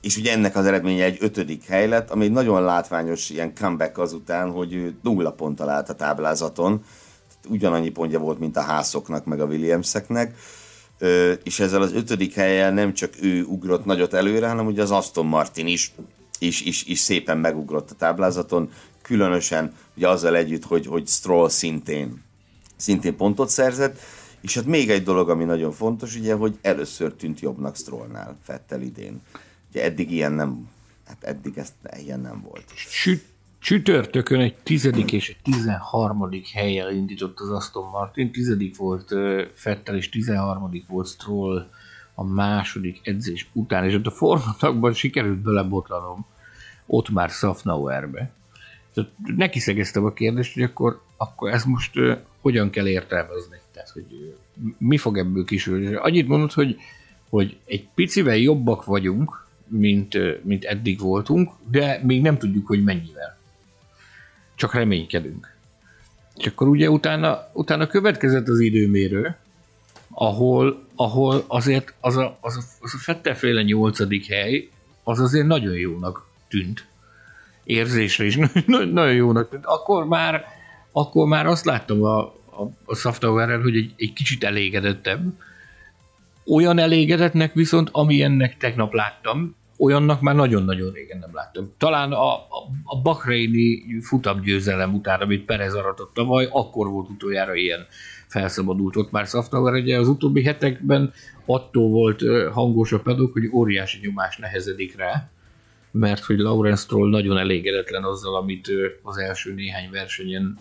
és ugye ennek az eredménye egy ötödik hely lett, ami egy nagyon látványos ilyen comeback azután, hogy nulla ponttal állt a táblázaton. Ugyanannyi pontja volt, mint a házoknak, meg a Williamseknek. És ezzel az ötödik helyen nem csak ő ugrott nagyot előre, hanem ugye az Aston Martin is is, is, is szépen megugrott a táblázaton, különösen ugye azzal együtt, hogy, hogy Stroll szintén, szintén pontot szerzett, és hát még egy dolog, ami nagyon fontos, ugye, hogy először tűnt jobbnak Strollnál Fettel idén. Ugye eddig ilyen nem, hát eddig ezt ilyen nem volt. Süt, csütörtökön egy tizedik és egy tizenharmadik helyen indított az Aston Martin. Tizedik volt Fettel és tizenharmadik volt Stroll a második edzés után, és ott a formatakban sikerült belebotlanom ott már Safnauerbe. Neki szegeztem a kérdést, hogy akkor, akkor ezt most uh, hogyan kell értelmezni? Tehát, hogy uh, mi fog ebből kisülni? Annyit mondod, hogy, hogy egy picivel jobbak vagyunk, mint, uh, mint eddig voltunk, de még nem tudjuk, hogy mennyivel. Csak reménykedünk. És akkor ugye utána, utána következett az időmérő, ahol, ahol azért az a, az a, az a fetteféle nyolcadik hely, az azért nagyon jónak tűnt. Érzésre is nagyon jónak tűnt. Akkor már, akkor már azt láttam a, a, a Saftowerrel, hogy egy, egy kicsit elégedettebb. Olyan elégedettnek viszont, amilyennek tegnap láttam, olyannak már nagyon-nagyon régen nem láttam. Talán a, a, a Bahreini futamgyőzelem után, amit Perez aratott tavaly, akkor volt utoljára ilyen felszabadult ott már Szafnauer. Ugye az utóbbi hetekben attól volt hangos a pedok, hogy óriási nyomás nehezedik rá, mert hogy Lawrence Stroll nagyon elégedetlen azzal, amit az első néhány versenyen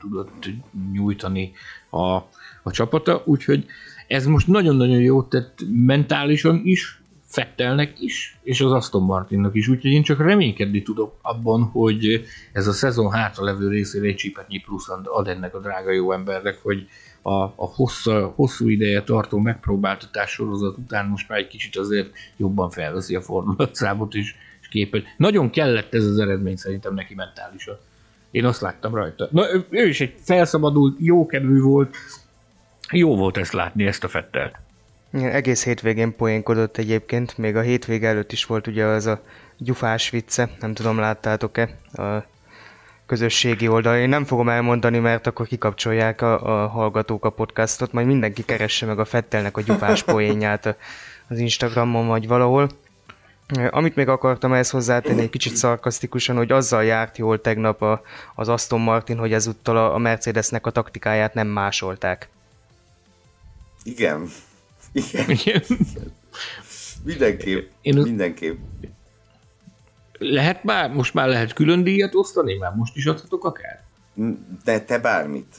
tudott nyújtani a, a csapata, úgyhogy ez most nagyon-nagyon jó tett mentálisan is, Fettelnek is, és az Aston Martinnak is, úgyhogy én csak reménykedni tudok abban, hogy ez a szezon hátra levő részére egy csípetnyi plusz ad ennek a drága jó embernek, hogy a, a hosszú, hosszú ideje tartó megpróbáltatás sorozat után most már egy kicsit azért jobban felveszi a fordulatszámot és, és képet. Nagyon kellett ez az eredmény szerintem neki mentálisan. Én azt láttam rajta. Na, ő is egy felszabadult, jókedvű volt. Jó volt ezt látni, ezt a Fettelt. Igen, egész hétvégén poénkodott egyébként, még a hétvége előtt is volt ugye az a gyufás vicce, nem tudom láttátok-e a közösségi oldal. Én nem fogom elmondani, mert akkor kikapcsolják a, a hallgatók a podcastot, majd mindenki keresse meg a Fettelnek a gyufás poénját az Instagramon vagy valahol. Amit még akartam ehhez hozzátenni egy kicsit szarkasztikusan, hogy azzal járt jól tegnap a, az Aston Martin, hogy ezúttal a, a Mercedesnek a taktikáját nem másolták. Igen, igen. mindenképp. Én mindenképp. Lehet már, most már lehet külön díjat osztani? Már most is adhatok akár? De te bármit.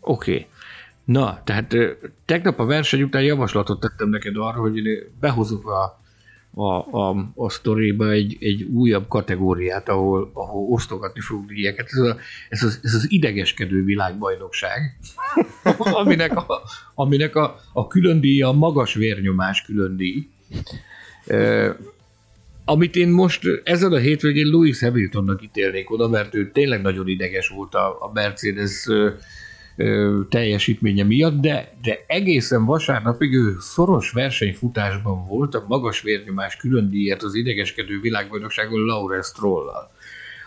Oké. Okay. Na, tehát tegnap a verseny után javaslatot tettem neked arra, hogy behozok a a, a, a sztoriba egy, egy újabb kategóriát, ahol, ahol osztogatni fogunk díjeket. Ez, a, ez, az, ez az idegeskedő világbajnokság, aminek, a, aminek a, a külön díja a magas vérnyomás külön díj. Amit én most ezen a hétvégén Louis Hamiltonnak ítélnék oda, mert ő tényleg nagyon ideges volt a, a Mercedes ö, teljesítménye miatt, de, de egészen vasárnapig ő szoros versenyfutásban volt a magas vérnyomás külön díjat az idegeskedő világbajnokságon Laurence Strollal.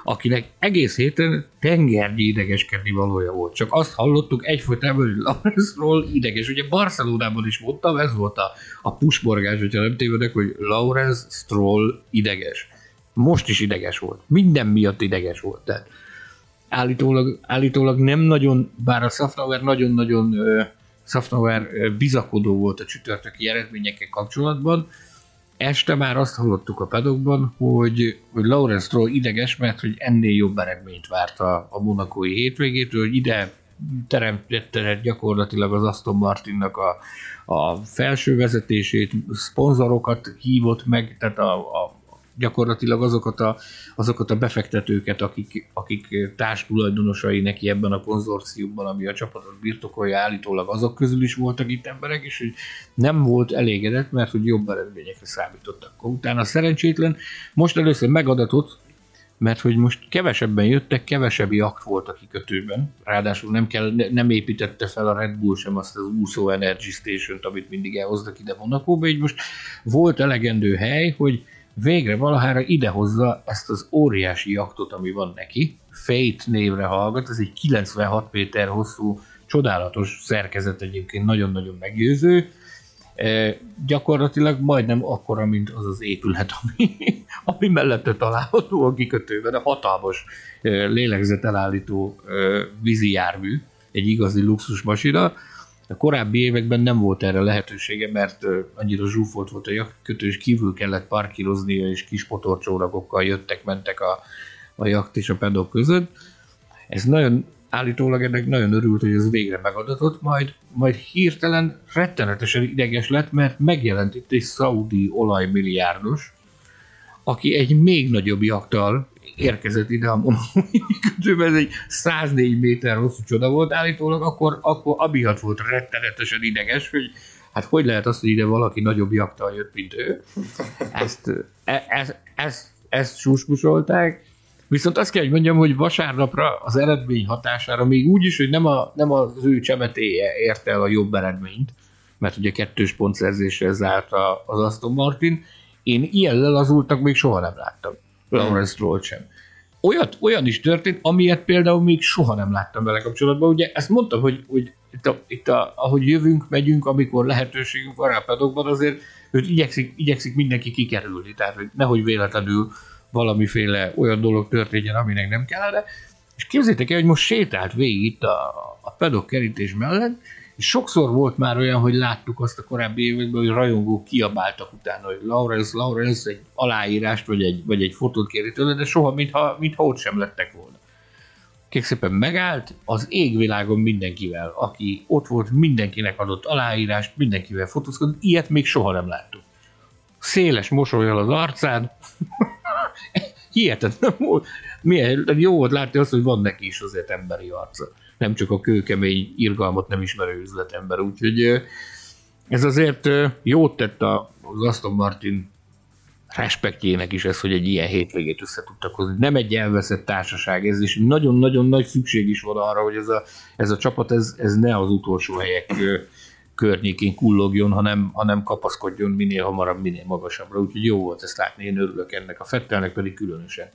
Akinek egész héten tengernyi idegeskedni valója volt. Csak azt hallottuk egyfolytában, hogy Lawrence-ról ideges. Ugye Barcelonában is mondtam, ez volt a, a pusborgás, hogyha nem tévedek, hogy Lawrence Stroll ideges. Most is ideges volt. Minden miatt ideges volt. Tehát állítólag, állítólag nem nagyon, bár a Safnauer nagyon-nagyon Safnauer bizakodó volt a csütörtöki eredményekkel kapcsolatban, este már azt hallottuk a pedokban, hogy, hogy Lawrence Stroll ideges, mert hogy ennél jobb eredményt várt a, a monakói hétvégétől, hogy ide teremtette gyakorlatilag az Aston Martinnak a, a felső vezetését, szponzorokat hívott meg, tehát a, a gyakorlatilag azokat a, azokat a befektetőket, akik, akik társtulajdonosai neki ebben a konzorciumban, ami a csapatot birtokolja, állítólag azok közül is voltak itt emberek, és hogy nem volt elégedett, mert hogy jobb eredményekre számítottak. Utána szerencsétlen. Most először megadatott, mert hogy most kevesebben jöttek, kevesebb jakt volt a kikötőben, ráadásul nem, kell, nem építette fel a Red Bull sem azt az úszó Energy Station-t, amit mindig elhoznak ide Monakóba, így most volt elegendő hely, hogy végre valahára idehozza ezt az óriási jaktot, ami van neki. Fate névre hallgat, ez egy 96 méter hosszú, csodálatos szerkezet egyébként, nagyon-nagyon meggyőző. E, gyakorlatilag majdnem akkora, mint az az épület, ami, ami mellette található a kikötőben, a hatalmas e, lélegzetelállító e, vízi jármű, egy igazi luxusmasina, a korábbi években nem volt erre lehetősége, mert annyira zsúfolt volt a kötő, és kívül kellett parkíroznia, és kis motorcsónakokkal jöttek, mentek a, a jakt és a pedok között. Ez nagyon, állítólag ennek nagyon örült, hogy ez végre megadatott, majd, majd hirtelen rettenetesen ideges lett, mert megjelent itt egy szaudi olajmilliárdos, aki egy még nagyobb jaktal érkezett ide a monológiai kötőben, ez egy 104 méter hosszú csoda volt állítólag, akkor, akkor amiatt volt rettenetesen ideges, hogy hát hogy lehet az, hogy ide valaki nagyobb jaktal jött, mint ő. Ezt, e, ezt, ezt, ezt suspusolták. Viszont azt kell, hogy mondjam, hogy vasárnapra az eredmény hatására még úgy is, hogy nem, a, nem az ő csemetéje érte el a jobb eredményt, mert ugye kettős pontszerzésre zárt az Aston Martin, én ilyen lelazultak még soha nem láttam. Lawrence Stroll sem. Olyat, olyan is történt, amilyet például még soha nem láttam vele kapcsolatban. Ugye ezt mondtam, hogy, hogy itt, a, itt a, ahogy jövünk, megyünk, amikor lehetőségünk van a pedokban, azért őt igyekszik, igyekszik mindenki kikerülni, tehát hogy nehogy véletlenül valamiféle olyan dolog történjen, aminek nem kellene. És képzétek el, hogy most sétált végig itt a, a pedok kerítés mellett, és sokszor volt már olyan, hogy láttuk azt a korábbi években, hogy rajongók kiabáltak utána, hogy Lawrence, Lawrence egy aláírást, vagy egy, vagy egy fotót kéri tőle, de soha, mintha, mintha ott sem lettek volna. Kék szépen megállt, az égvilágon mindenkivel, aki ott volt, mindenkinek adott aláírást, mindenkivel fotózkodott, ilyet még soha nem láttuk. Széles mosolyal az arcán, hihetetlen volt. Milyen jó volt látni azt, hogy van neki is azért emberi arca nem csak a kőkemény irgalmat nem ismerő üzletember, úgyhogy ez azért jót tett az Aston Martin respektjének is ez, hogy egy ilyen hétvégét össze tudtak hozni. Nem egy elveszett társaság ez, és nagyon-nagyon nagy szükség is van arra, hogy ez a, ez a csapat ez, ez ne az utolsó helyek környékén kullogjon, hanem, hanem kapaszkodjon minél hamarabb, minél magasabbra. Úgyhogy jó volt ezt látni, én örülök ennek, a Fettelnek pedig különösen.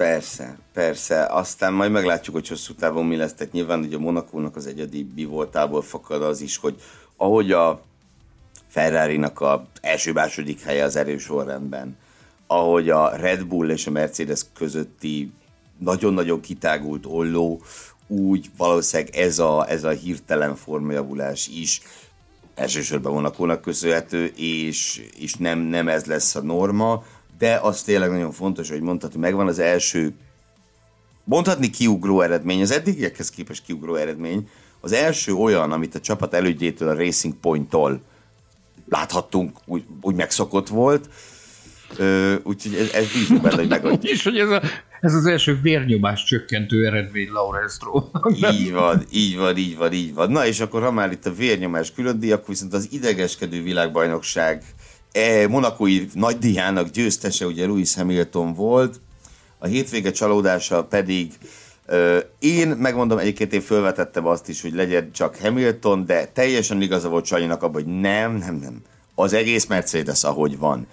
Persze, persze. Aztán majd meglátjuk, hogy hosszú távon mi lesz. Tehát nyilván ugye a Monakónak az egyedi bivoltából fakad az is, hogy ahogy a Ferrari-nak a első-második helye az erős sorrendben, ahogy a Red Bull és a Mercedes közötti nagyon-nagyon kitágult olló, úgy valószínűleg ez a, ez a hirtelen formajavulás is elsősorban Monakónak köszönhető, és, és nem, nem ez lesz a norma, de az tényleg nagyon fontos, hogy mondtad, hogy megvan az első mondhatni kiugró eredmény, az eddigiekhez képest kiugró eredmény, az első olyan, amit a csapat elődjétől, a Racing Point-tól láthattunk, úgy, úgy megszokott volt, úgyhogy ez, ez bízunk benne, hogy megadjuk. És hogy ez, a, ez az első vérnyomás csökkentő eredmény Lawrence Így van, így van, így van, így van. Na és akkor ha már itt a vérnyomás külön díj, akkor viszont az idegeskedő világbajnokság monakói nagydíjának győztese ugye Lewis Hamilton volt, a hétvége csalódása pedig én megmondom, egyébként én felvetettem azt is, hogy legyen csak Hamilton, de teljesen igaza volt Sanyinak abban, hogy nem, nem, nem. Az egész Mercedes, ahogy van.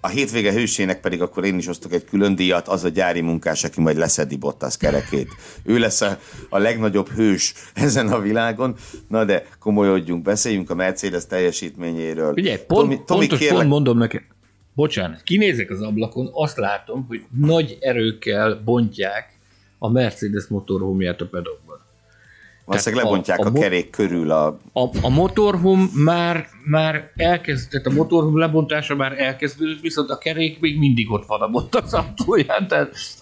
A hétvége hősének pedig akkor én is osztok egy külön díjat, az a gyári munkás, aki majd leszedi Bottas kerekét. Ő lesz a, a legnagyobb hős ezen a világon. Na de komolyodjunk, beszéljünk a Mercedes teljesítményéről. Ugye, pont, Tomi, Tomi, pontos kérlek... pont mondom neked. Bocsánat, kinézek az ablakon, azt látom, hogy nagy erőkkel bontják a Mercedes motorhomját a pedokban. Valószínűleg lebontják a, a, a kerék körül a... A, a motorhom már, már elkezdett, a motorhom lebontása már elkezdődött, viszont a kerék még mindig ott van a Bottas autóján, tehát ez,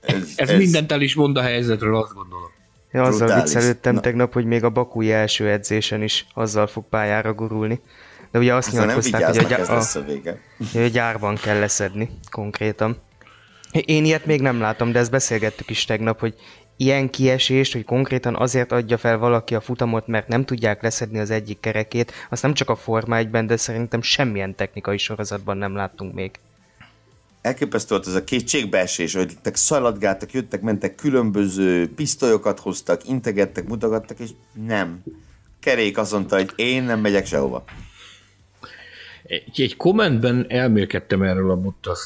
ez, ez mindent el is mond a helyzetről, azt gondolom. Ja, azzal viccelődtem Na. tegnap, hogy még a Bakúi első edzésen is azzal fog pályára gurulni. De ugye azt nyilatkozták, hogy a, gyá- a, a, a gyárban kell leszedni konkrétan. Én ilyet még nem látom, de ezt beszélgettük is tegnap, hogy ilyen kiesést, hogy konkrétan azért adja fel valaki a futamot, mert nem tudják leszedni az egyik kerekét, azt nem csak a Forma 1-ben, de szerintem semmilyen technikai sorozatban nem láttunk még. Elképesztő volt ez a kétségbeesés, hogy szaladgáltak, jöttek, mentek, különböző pisztolyokat hoztak, integettek, mutogattak, és nem. Kerék azt mondta, hogy én nem megyek sehova. Egy, egy kommentben elmélkedtem erről a Bottas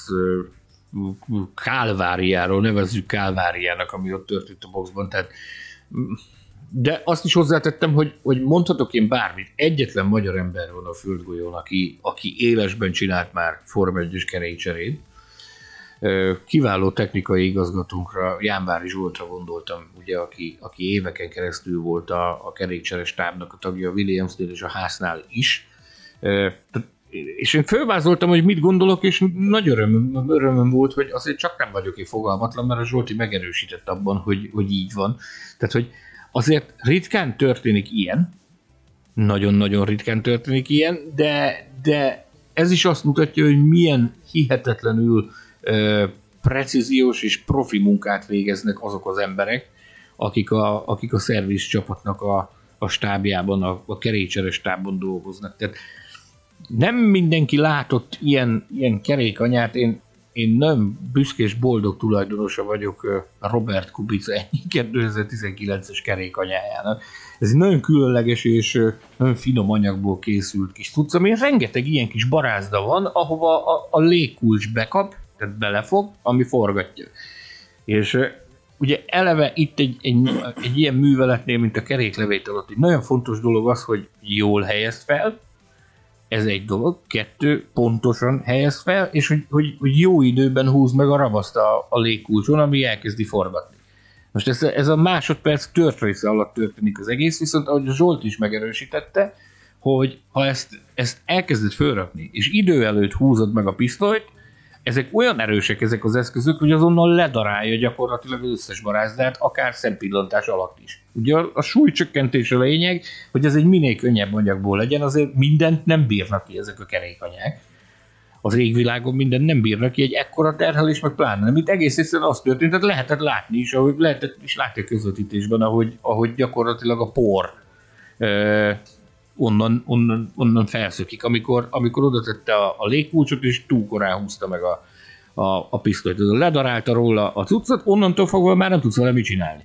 kálváriáról, nevezzük kálváriának, ami ott történt a boxban, tehát de azt is hozzátettem, hogy, hogy mondhatok én bármit, egyetlen magyar ember van a földgolyón, aki, aki élesben csinált már Form 1 kerékcserét. Kiváló technikai igazgatónkra, Jánvári Zsoltra gondoltam, ugye, aki, aki éveken keresztül volt a, a kerékcseres tábnak a tagja a Williamsnél és a háznál is és én fölvázoltam, hogy mit gondolok, és nagy öröm, örömöm volt, hogy azért csak nem vagyok én fogalmatlan, mert a Zsolti megerősített abban, hogy, hogy így van. Tehát, hogy azért ritkán történik ilyen, nagyon-nagyon ritkán történik ilyen, de, de ez is azt mutatja, hogy milyen hihetetlenül ö, precíziós és profi munkát végeznek azok az emberek, akik a, akik a szerviz csapatnak a, a stábjában, a, a kerékcseres stábban dolgoznak. Tehát nem mindenki látott ilyen, ilyen kerékanyát, én, én nem büszkés boldog tulajdonosa vagyok Robert Kubica ennyi 2019-es kerékanyájának. Ez egy nagyon különleges és nagyon finom anyagból készült kis tudsz, ami rengeteg ilyen kis barázda van, ahova a, a légkulcs bekap, tehát belefog, ami forgatja. És ugye eleve itt egy, egy, egy ilyen műveletnél, mint a keréklevétel ott, egy nagyon fontos dolog az, hogy jól helyez fel, ez egy dolog. Kettő, pontosan helyez fel, és hogy, hogy, hogy jó időben húz meg a ravaszt a, a légkulcson, ami elkezdi forgatni. Most ez, ez a másodperc tört része alatt történik az egész, viszont ahogy Zsolt is megerősítette, hogy ha ezt, ezt elkezded fölrakni, és idő előtt húzod meg a pisztolyt, ezek olyan erősek ezek az eszközök, hogy azonnal ledarálja gyakorlatilag az összes barázdát, akár szempillantás alatt is. Ugye a, a súlycsökkentés a lényeg, hogy ez egy minél könnyebb anyagból legyen, azért mindent nem bírnak ki ezek a kerékanyák. Az égvilágon mindent nem bírnak ki, egy ekkora terhelés, meg pláne nem. Itt egész egyszerűen az történt, tehát lehetett látni is, ahogy lehetett is látni a közvetítésben, ahogy, ahogy gyakorlatilag a por onnan, onnan, onnan felszökik, amikor, amikor oda tette a, a légkulcsot, és túl korán húzta meg a, a, a pisztolyt. Ledarálta róla a cuccot, onnantól fogva már nem tudsz vele mit csinálni.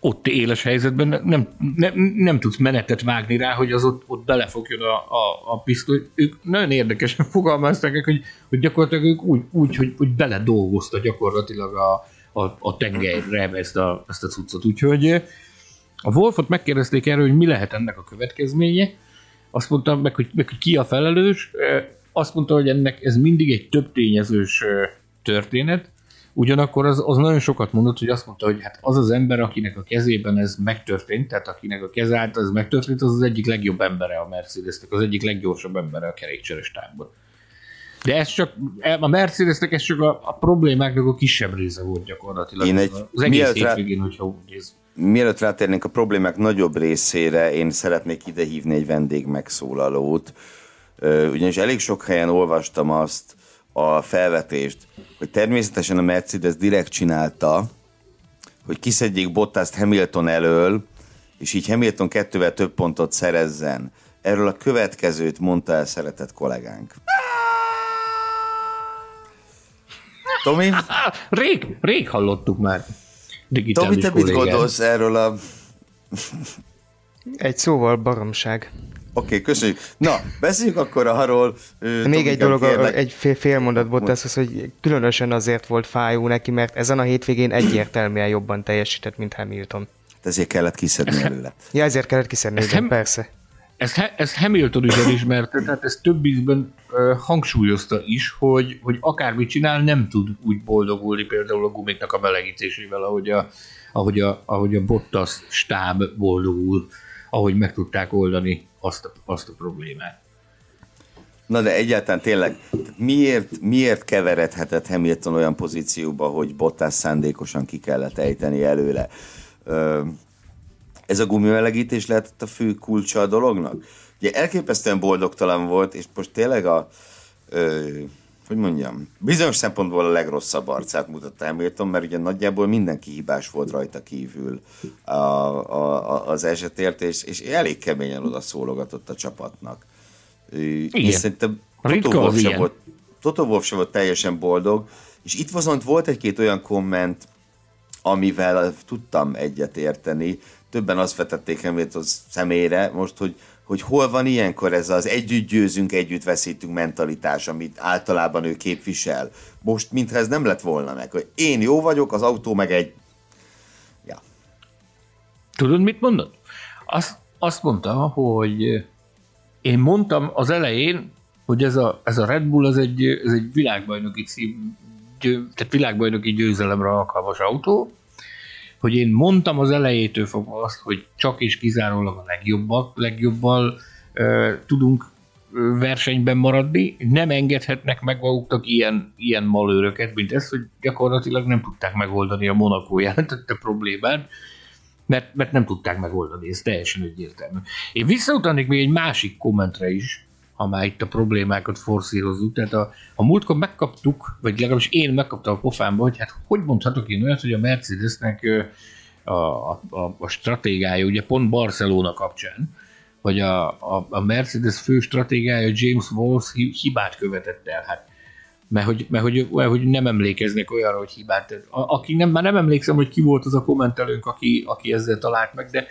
Ott éles helyzetben nem, nem, nem tudsz menetet vágni rá, hogy az ott, ott belefogjon a, a, a pisztoly. Ők nagyon érdekesen fogalmazták, hogy, hogy gyakorlatilag ők úgy, úgy hogy, hogy beledolgozta gyakorlatilag a, a, a tengelyre ezt a, ezt a cuccot. Úgyhogy a Wolfot megkérdezték erről, hogy mi lehet ennek a következménye. Azt mondta meg, hogy, meg, hogy ki a felelős. Azt mondta, hogy ennek ez mindig egy több tényezős történet. Ugyanakkor az, az nagyon sokat mondott, hogy azt mondta, hogy hát az az ember, akinek a kezében ez megtörtént, tehát akinek a keze által ez megtörtént, az az egyik legjobb embere a Mercedesnek, az egyik leggyorsabb embere a kerékcseres tábban. De ez csak, a Mercedesnek ez csak a, a problémáknak a kisebb része volt gyakorlatilag. Én egy, az egész hétvégén, hogyha úgy néz. Mielőtt rátérnénk a problémák nagyobb részére, én szeretnék idehívni egy vendég megszólalót, ugyanis elég sok helyen olvastam azt a felvetést, hogy természetesen a Mercedes direkt csinálta, hogy kiszedjék Bottaszt Hamilton elől, és így Hamilton kettővel több pontot szerezzen. Erről a következőt mondta el szeretett kollégánk. Tomi? Rég, rég hallottuk már digitális Tomi, te mit gondolsz erről a Egy szóval baromság. Oké, okay, köszönjük. Na, beszéljük akkor arról. Még egy dolog, kérlek. egy fél, fél mondat volt ez, hogy különösen azért volt fájó neki, mert ezen a hétvégén egyértelműen jobban teljesített, mint Hamilton. Hát ezért kellett kiszedni előle. Ja, ezért kellett kiszedni, hem, persze. Ez, ez Hamilton is elismerte, tehát ez több ízben uh, hangsúlyozta is, hogy, hogy akármit csinál, nem tud úgy boldogulni például a gumiknak a melegítésével, ahogy a, ahogy a, ahogy a Bottas stáb boldogul, ahogy meg tudták oldani azt a, azt a problémát. Na de egyáltalán tényleg, miért, miért keveredhetett Hamilton olyan pozícióba, hogy Bottas szándékosan ki kellett ejteni előle? Ez a gumimelegítés lehetett a fő kulcsa a dolognak? Ugye elképesztően boldogtalan volt, és most tényleg a, ö, hogy mondjam, bizonyos szempontból a legrosszabb arcát mutatta Hamilton, mert ugye nagyjából mindenki hibás volt rajta kívül a, a, a, az esetért, és, és elég keményen oda szólogatott a csapatnak. Igen. És szerintem Toto Wolff, sem volt, Toto Wolff sem volt teljesen boldog, és itt viszont volt egy-két olyan komment, amivel tudtam egyet érteni. Többen azt vetették Hamilton személyre most, hogy hogy hol van ilyenkor ez az együtt győzünk, együtt veszítünk mentalitás, amit általában ő képvisel. Most mintha ez nem lett volna meg, hogy én jó vagyok, az autó meg egy... Ja. Tudod, mit mondod? Azt, azt mondta, hogy én mondtam az elején, hogy ez a, ez a Red Bull az egy, ez egy világbajnoki cím, győ, tehát világbajnoki győzelemre alkalmas autó, hogy én mondtam az elejétől fogva azt, hogy csak és kizárólag a legjobbak, legjobbal uh, tudunk versenyben maradni, nem engedhetnek meg maguknak ilyen, ilyen malőröket, mint ez, hogy gyakorlatilag nem tudták megoldani a Monaco jelentette problémát, mert, mert nem tudták megoldani, ez teljesen egyértelmű. Én visszautalnék még egy másik kommentre is, ha már itt a problémákat forszírozzuk. Tehát a, a múltkor megkaptuk, vagy legalábbis én megkaptam a pofámba, hogy hát hogy mondhatok én olyat, hogy a Mercedesnek a, a, a, a stratégiája, ugye pont Barcelona kapcsán, hogy a, a, a Mercedes fő stratégiája James Walls hibát követett el. Hát mert hogy, mert hogy, mert hogy nem emlékeznek olyanra, hogy hibát. A, aki nem, már nem emlékszem, hogy ki volt az a kommentelőnk, aki, aki ezzel talált meg, de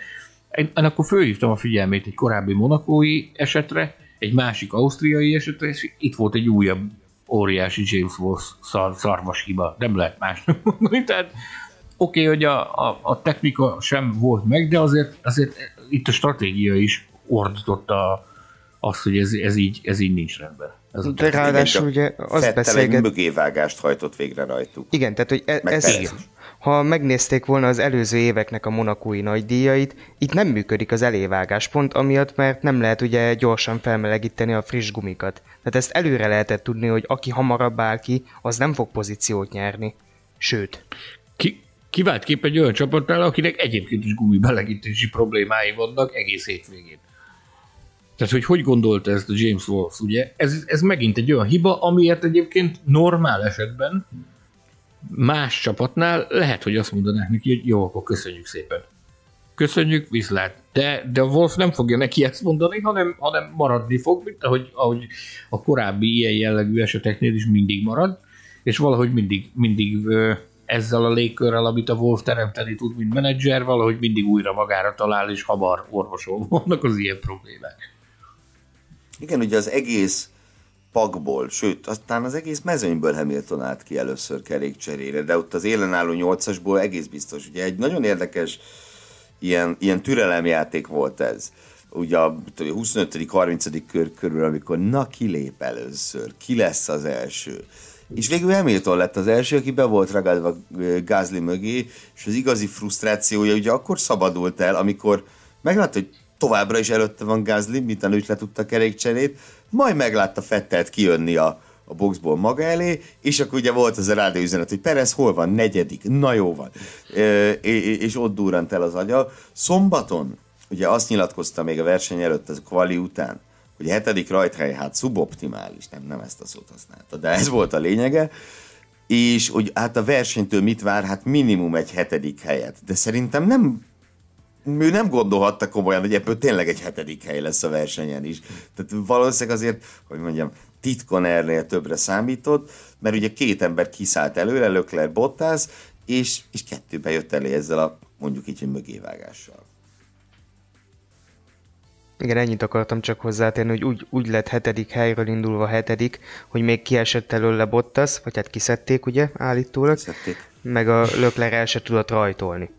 én, akkor fölhívtam a figyelmét egy korábbi monakói esetre, egy másik ausztriai esetre, és itt volt egy újabb óriási James Walsh szar, szarvas hiba, nem lehet más mondani, tehát oké, okay, hogy a, a, a, technika sem volt meg, de azért, azért itt a stratégia is ordította azt, hogy ez, ez, így, ez így nincs rendben. Ez de ráadásul ugye azt beszélget... mögévágást hajtott végre rajtuk. Igen, tehát hogy e- ez, ha megnézték volna az előző éveknek a monakói nagydíjait, itt nem működik az elévágás pont amiatt, mert nem lehet ugye gyorsan felmelegíteni a friss gumikat. Tehát ezt előre lehetett tudni, hogy aki hamarabb áll ki, az nem fog pozíciót nyerni. Sőt. Ki, kivált kép egy olyan csapatnál, akinek egyébként is gumibelegítési problémái vannak egész hétvégén. Tehát, hogy hogy gondolta ezt a James Wolf, ugye? Ez, ez megint egy olyan hiba, amiért egyébként normál esetben más csapatnál lehet, hogy azt mondanák neki, hogy jó, akkor köszönjük szépen. Köszönjük, viszlát. De, de a Wolf nem fogja neki ezt mondani, hanem, hanem maradni fog, mint ahogy, ahogy a korábbi ilyen jellegű eseteknél is mindig marad, és valahogy mindig, mindig ezzel a légkörrel, amit a Wolf teremteni tud, mint menedzser, valahogy mindig újra magára talál, és hamar orvosol vannak az ilyen problémák. Igen, ugye az egész pakból, sőt, aztán az egész mezőnyből Hamilton állt ki először kerékcserére, de ott az élenálló nyolcasból egész biztos. Ugye egy nagyon érdekes ilyen, ilyen türelemjáték volt ez. Ugye a 25.-30. kör körül, amikor na ki lép először, ki lesz az első. És végül Hamilton lett az első, aki be volt ragadva Gázli mögé, és az igazi frusztrációja ugye akkor szabadult el, amikor meglátta, hogy továbbra is előtte van Gázli, mint ő le tudta kerékcserét, majd meglátta Fettelt kijönni a, a boxból maga elé, és akkor ugye volt az a rádióüzenet, hogy Perez hol van, negyedik, na jó van, e, és ott durrant el az agya. Szombaton, ugye azt nyilatkozta még a verseny előtt, az kvali után, hogy a hetedik rajthely hát szuboptimális, nem, nem ezt a szót használta, de ez volt a lényege, és hogy hát a versenytől mit vár, hát minimum egy hetedik helyet, de szerintem nem ő nem gondolhatta komolyan, hogy ebből tényleg egy hetedik hely lesz a versenyen is. Tehát valószínűleg azért, hogy mondjam, titkon erre többre számított, mert ugye két ember kiszállt előre, Lökler Bottas, és, és kettőbe jött elé ezzel a mondjuk így, hogy mögévágással. Igen, ennyit akartam csak hozzátenni, hogy úgy, úgy lett hetedik helyről indulva hetedik, hogy még kiesett előle Bottas, vagy hát kiszedték ugye állítólag, Szedték. meg a Lökler el se tudott rajtolni.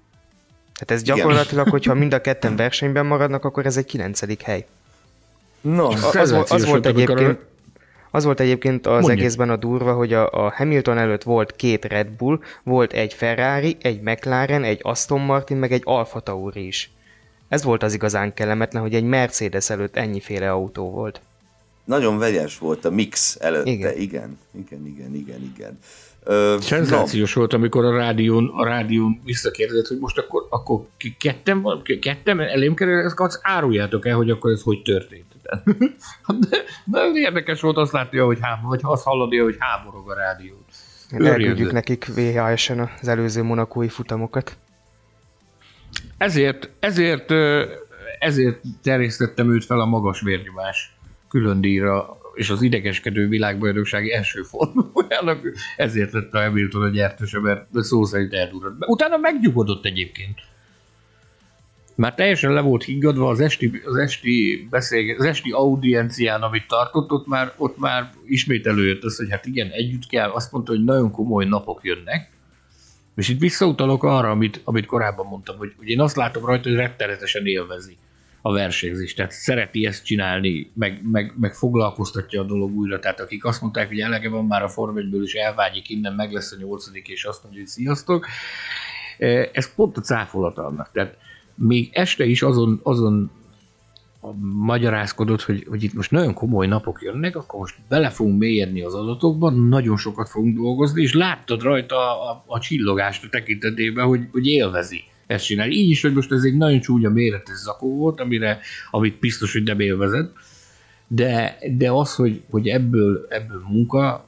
Hát ez gyakorlatilag, hogyha mind a ketten versenyben maradnak, akkor ez egy kilencedik hely. No, Az, volt- az Szenzációs volt egyébként, az volt egyébként az Mondja. egészben a durva, hogy a, a Hamilton előtt volt két Red Bull, volt egy Ferrari, egy McLaren, egy Aston Martin, meg egy Alfa Tauri is. Ez volt az igazán kellemetlen, hogy egy Mercedes előtt ennyiféle autó volt. nagyon vegyes volt a mix előtte. Igen. Igen, igen, igen, igen, igen. Szenzációs volt, amikor a rádión, a rádión visszakérdezett, hogy most akkor, akkor ketten van, ketten elém kerül, ezt azt áruljátok el, hogy akkor ez hogy történt. De, de ez érdekes volt azt látni, hogy háborog, vagy azt hallani, hogy háborog a rádió. Elküldjük nekik VHS-en az előző monakói futamokat. Ezért, ezért, ezért terjesztettem őt fel a magas vérnyomás külön díjra, és az idegeskedő világbajnoksági első formulójának, ezért lett a Hamilton a gyertőse, mert szó szerint eldurrant. Utána megnyugodott egyébként. Már teljesen le volt higgadva az esti, az esti, beszélge, az esti audiencián, amit tartott, ott már, ott már ismét előjött az, hogy hát igen, együtt kell, azt mondta, hogy nagyon komoly napok jönnek, és itt visszautalok arra, amit, amit korábban mondtam, hogy, hogy én azt látom rajta, hogy rettenetesen élvezi a versenyzést, tehát szereti ezt csinálni, meg, meg, meg foglalkoztatja a dolog újra, tehát akik azt mondták, hogy elege van már a Form 1-ből, és elvágyik innen, meg lesz a nyolcadik, és azt mondja, hogy sziasztok, Eh, ez pont a cáfolat annak, tehát még este is azon, azon magyarázkodott, hogy, hogy itt most nagyon komoly napok jönnek, akkor most bele fogunk mélyedni az adatokban, nagyon sokat fogunk dolgozni, és láttad rajta a, a, a csillogást a tekintetében, hogy, hogy élvezi ezt csinálni. Így is, hogy most ez egy nagyon csúnya méretes zakó volt, amire, amit biztos, hogy nem élvezett, de, de az, hogy, hogy ebből, ebből munka,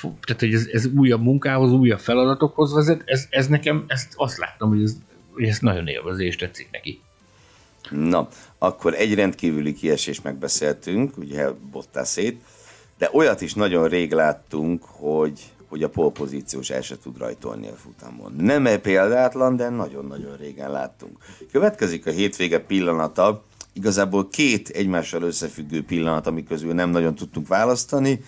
tehát hogy ez, ez újabb munkához, újabb feladatokhoz vezet, ez, ez nekem, ezt azt láttam, hogy ez, hogy ez nagyon élvezi, és tetszik neki. Na, akkor egy rendkívüli kiesést megbeszéltünk, ugye Bottasét, de olyat is nagyon rég láttunk, hogy, hogy a polpozíciós el se tud rajtolni a futamon. Nem e példátlan, de nagyon-nagyon régen láttunk. Következik a hétvége pillanata, igazából két egymással összefüggő pillanat, ami közül nem nagyon tudtunk választani.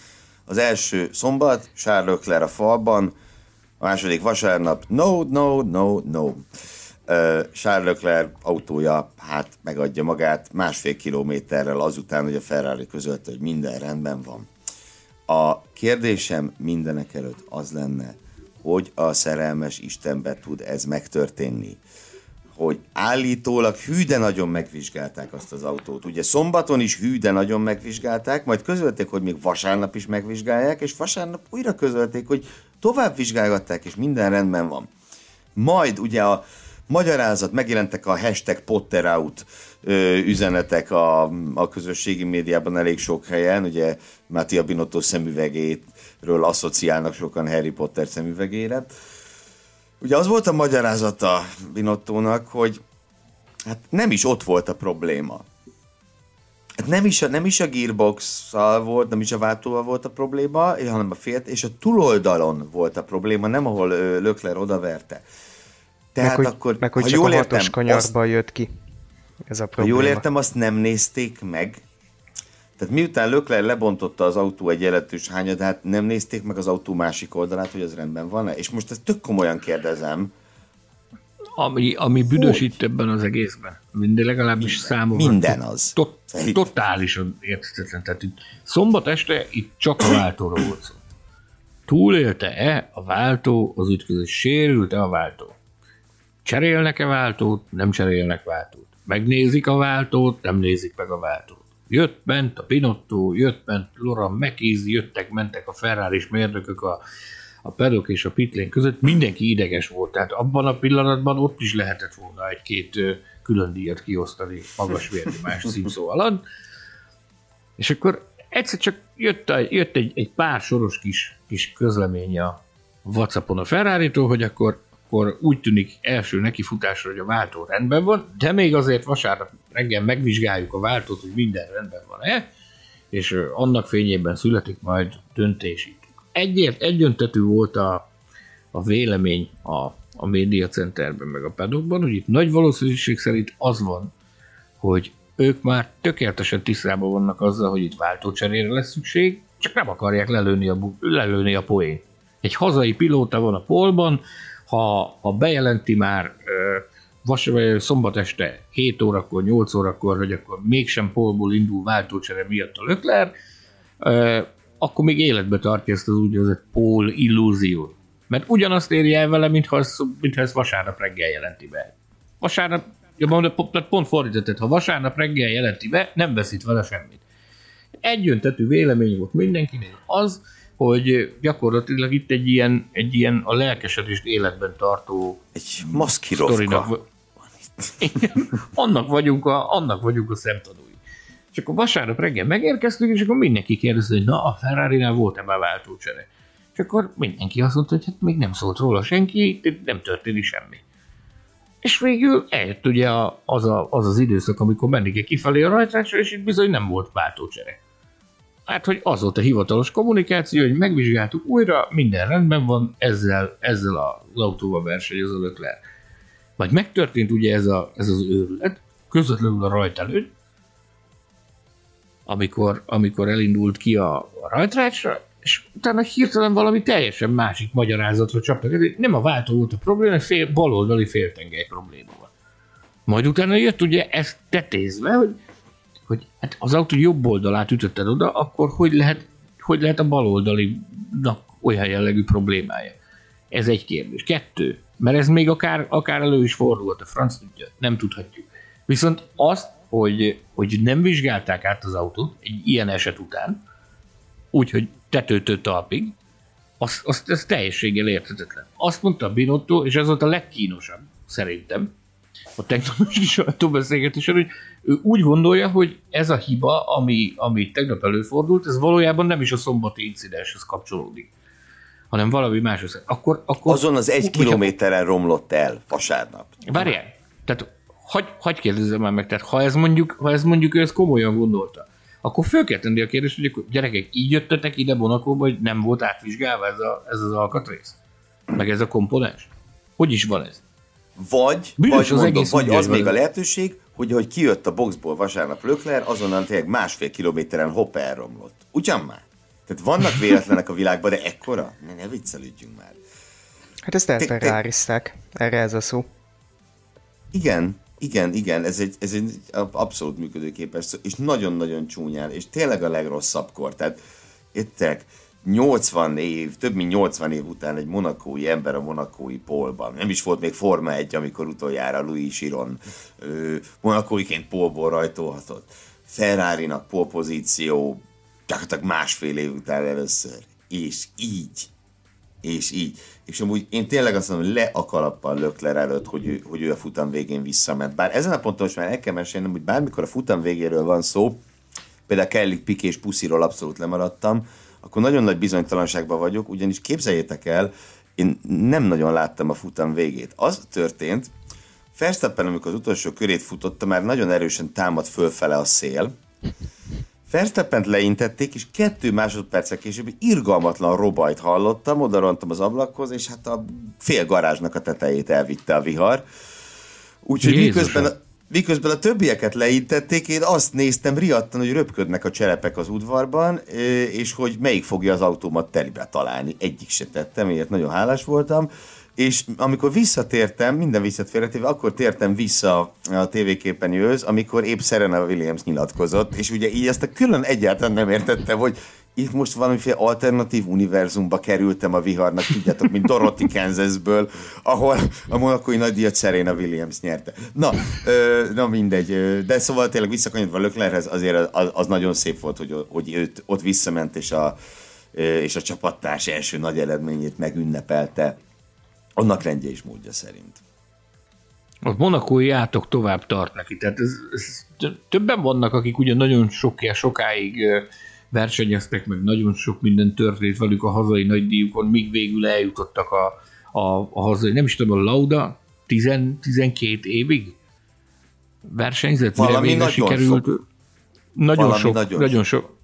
Az első szombat, Charles Leclerc a falban, a második vasárnap, no, no, no, no. Charles Leclerc autója hát megadja magát másfél kilométerrel azután, hogy a Ferrari közölte, hogy minden rendben van. A kérdésem mindenek előtt az lenne, hogy a szerelmes Istenbe tud ez megtörténni. Hogy állítólag hű nagyon megvizsgálták azt az autót. Ugye szombaton is hű nagyon megvizsgálták, majd közölték, hogy még vasárnap is megvizsgálják, és vasárnap újra közölték, hogy tovább vizsgálgatták, és minden rendben van. Majd ugye a magyarázat, megjelentek a hashtag Potterout üzenetek a, a közösségi médiában elég sok helyen, ugye Mattia Binotto szemüvegétről asszociálnak sokan Harry Potter szemüvegére. Ugye az volt a magyarázata Binottónak, hogy hát nem is ott volt a probléma. Hát nem is a, nem is a gearbox volt, nem is a váltóval volt a probléma, hanem a félt, és a túloldalon volt a probléma, nem ahol ö, Lökler odaverte. Tehát meg, hogy, akkor, meg, hogy ha csak jól a hatos értem, kanyarba azt, jött ki. Ez a ha probléma. jól értem, azt nem nézték meg. Tehát miután Lökler lebontotta az autó egy jelentős hányadát, nem nézték meg az autó másik oldalát, hogy az rendben van-e? És most ezt tök komolyan kérdezem, Ami, ami büdös itt ebben az egészben, minden legalábbis számomra. Minden az. Tot, totálisan érthetetlen. Tehát itt szombat este itt csak a váltóról volt szó. Túlélte-e a váltó az ütközés? Sérült-e a váltó? Cserélnek-e váltót? Nem cserélnek váltót. Megnézik a váltót? Nem nézik meg a váltót. Jött bent a Pinotto, jött bent Laura McKees, jöttek, mentek a Ferrari mérnökök a, a pedok és a pitlén között, mindenki ideges volt. Tehát abban a pillanatban ott is lehetett volna egy-két külön díjat kiosztani magas vérnyomás címszó alatt. És akkor egyszer csak jött, a, jött egy, egy pár soros kis, kis közlemény a Whatsappon a ferrari hogy akkor, akkor úgy tűnik első nekifutásra, hogy a váltó rendben van, de még azért vasárnap reggel megvizsgáljuk a váltót, hogy minden rendben van-e, és annak fényében születik majd döntés. Egyért, egyöntetű volt a, a vélemény a, a média centerben, meg a pedokban, hogy itt nagy valószínűség szerint az van, hogy ők már tökéletesen tisztában vannak azzal, hogy itt váltócserére lesz szükség, csak nem akarják lelőni a, lelőni a poén. Egy hazai pilóta van a polban, ha, ha bejelenti már vas, szombat este 7 órakor, 8 órakor, hogy akkor mégsem polból indul váltócsere miatt a Lökler, akkor még életbe tartja ezt az úgynevezett pól illúziót. Mert ugyanazt érje el vele, mintha, ez, mintha ezt vasárnap reggel jelenti be. Vasárnap, ja, mondom, pont fordított, ha vasárnap reggel jelenti be, nem veszít vele semmit. Egyöntetű vélemény volt mindenkinek az, hogy gyakorlatilag itt egy ilyen, egy ilyen a lelkesedést életben tartó egy maszkirovka. annak vagyunk a, annak vagyunk a szemtanúi. És akkor vasárnap reggel megérkeztünk, és akkor mindenki kérdezte, hogy na, a Ferrari-nál volt-e már váltócsere? És akkor mindenki azt mondta, hogy hát még nem szólt róla senki, nem történik semmi. És végül eljött ugye az, a, az az időszak, amikor menni kell kifelé a rajtrácsra, és itt bizony nem volt váltócsere. Hát, hogy az volt a hivatalos kommunikáció, hogy megvizsgáltuk újra, minden rendben van, ezzel, ezzel az autóval versenyez a Leclerc. Vagy megtörtént ugye ez, a, ez az őrület, közvetlenül a rajt előtt, amikor, amikor elindult ki a, a rajtrácsra, és utána hirtelen valami teljesen másik magyarázatra csaptak. Nem a váltó volt a probléma, fél, baloldali féltengely probléma van. Majd utána jött ugye ezt tetézve, hogy, hogy hát az autó jobb oldalát ütötted oda, akkor hogy lehet, hogy lehet a baloldalinak olyan jellegű problémája? Ez egy kérdés. Kettő, mert ez még akár, akár elő is fordult, a franc tudja, nem tudhatjuk. Viszont azt, hogy, hogy nem vizsgálták át az autót egy ilyen eset után, úgyhogy tetőtől talpig, az, az, az teljességgel érthetetlen. Azt mondta Binotto, és ez volt a legkínosabb, szerintem, a technológiai sajtóbeszélgetésen, hogy ő úgy gondolja, hogy ez a hiba, ami, ami tegnap előfordult, ez valójában nem is a szombati incidenshez kapcsolódik, hanem valami máshoz. Akkor, akkor, Azon az egy kilométeren romlott el vasárnap. Várjál, tehát hagy, hagy kérdezzem már meg, tehát ha ez mondjuk, ha ez mondjuk ő ezt komolyan gondolta, akkor föl kell tenni a kérdést, hogy akkor gyerekek, így jöttetek ide Bonakóba, hogy nem volt átvizsgálva ez, a, ez az alkatrész? Meg ez a komponens? Hogy is van ez? Vagy, Bizonyos vagy, az, mondom, vagy az még a lehetőség, hogy hogy kijött a boxból vasárnap Lökler, azonnal tényleg másfél kilométeren hopp elromlott. Ugyan már? Tehát vannak véletlenek a világban, de ekkora? Ne, ne viccelődjünk már. Hát ezt elferrárizták. Erre ez a szó. Igen, igen, igen, ez egy, ez egy abszolút működőképes és nagyon-nagyon csúnyán, és tényleg a legrosszabb kor. Tehát értek, 80 év, több mint 80 év után egy monakói ember a monakói polban. Nem is volt még Forma 1, amikor utoljára Louis Chiron monakóiként polból rajtolhatott. Ferrari-nak polpozíció gyakorlatilag másfél év után először. És így. És így. És amúgy én tényleg azt mondom, le a kalappal Lökler előtt, hogy ő, hogy ő a futam végén visszament. Bár ezen a ponton most már el kell mesélnem, hogy bármikor a futam végéről van szó, például Kelly Piké és Pusziról abszolút lemaradtam, akkor nagyon nagy bizonytalanságban vagyok, ugyanis képzeljétek el, én nem nagyon láttam a futam végét. Az történt, Verstappen, amikor az utolsó körét futotta, már nagyon erősen támad fölfele a szél, Verstappent leintették, és kettő másodperccel később irgalmatlan robajt hallottam, oda az ablakhoz, és hát a fél garázsnak a tetejét elvitte a vihar. Úgyhogy miközben miközben a többieket leintették, én azt néztem riadtan, hogy röpködnek a cserepek az udvarban, és hogy melyik fogja az autómat telibe találni. Egyik se tettem, miért nagyon hálás voltam és amikor visszatértem, minden visszat félretéve, akkor tértem vissza a tévéképernyőhöz, amikor épp Serena Williams nyilatkozott, és ugye így ezt a külön egyáltalán nem értettem, hogy itt most valamiféle alternatív univerzumba kerültem a viharnak, tudjátok, mint Dorothy Kansasből, ahol a monakói nagydíjat Serena Williams nyerte. Na, ö, na mindegy, de szóval tényleg visszakanyodva Löklerhez, azért az, az, nagyon szép volt, hogy, hogy őt ott visszament, és a, és a csapattárs első nagy eredményét megünnepelte annak rendje és módja szerint. A monakói átok tovább tart neki, tehát ez, ez, többen vannak, akik ugye nagyon sok, sokáig versenyeztek, meg nagyon sok minden történt velük a hazai nagydíjukon, míg végül eljutottak a, a, a hazai, nem is tudom, a Lauda 10, 12 évig versenyzett, Valami mire nagyon sikerült. Sok. Nagyon Valami sok, nagyon, nagyon sok. sok.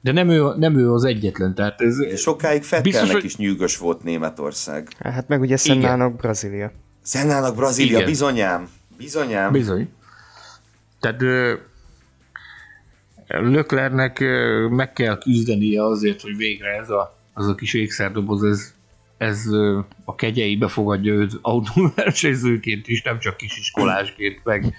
De nem ő, nem ő az egyetlen. Tehát ez, Sokáig Fettelnek hogy... is nyűgös volt Németország. Hát meg ugye Szennának Brazília. Szennának Brazília, Igen. bizonyám. Bizonyám. Bizony. Tehát Löklernek meg kell küzdenie azért, hogy végre ez a, az a kis ékszerdoboz, ez, ez a kegyeibe fogadja őt autóversenyzőként is, nem csak kisiskolásként, meg,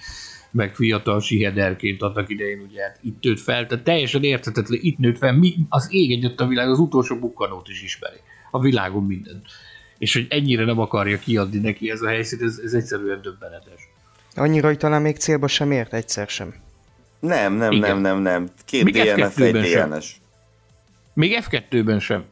meg fiatal sihederként annak idején, ugye hát itt nőtt fel, tehát teljesen érthetetlen, itt nőtt fel, mi, az ég egyet a világ, az utolsó bukkanót is ismeri, a világon minden. És hogy ennyire nem akarja kiadni neki ez a helyszín, ez, ez egyszerűen döbbenetes. Annyira, hogy talán még célba sem ért, egyszer sem. Nem, nem, Igen. nem, nem, nem. Két Még DNF, egy DNS. Még F2-ben sem.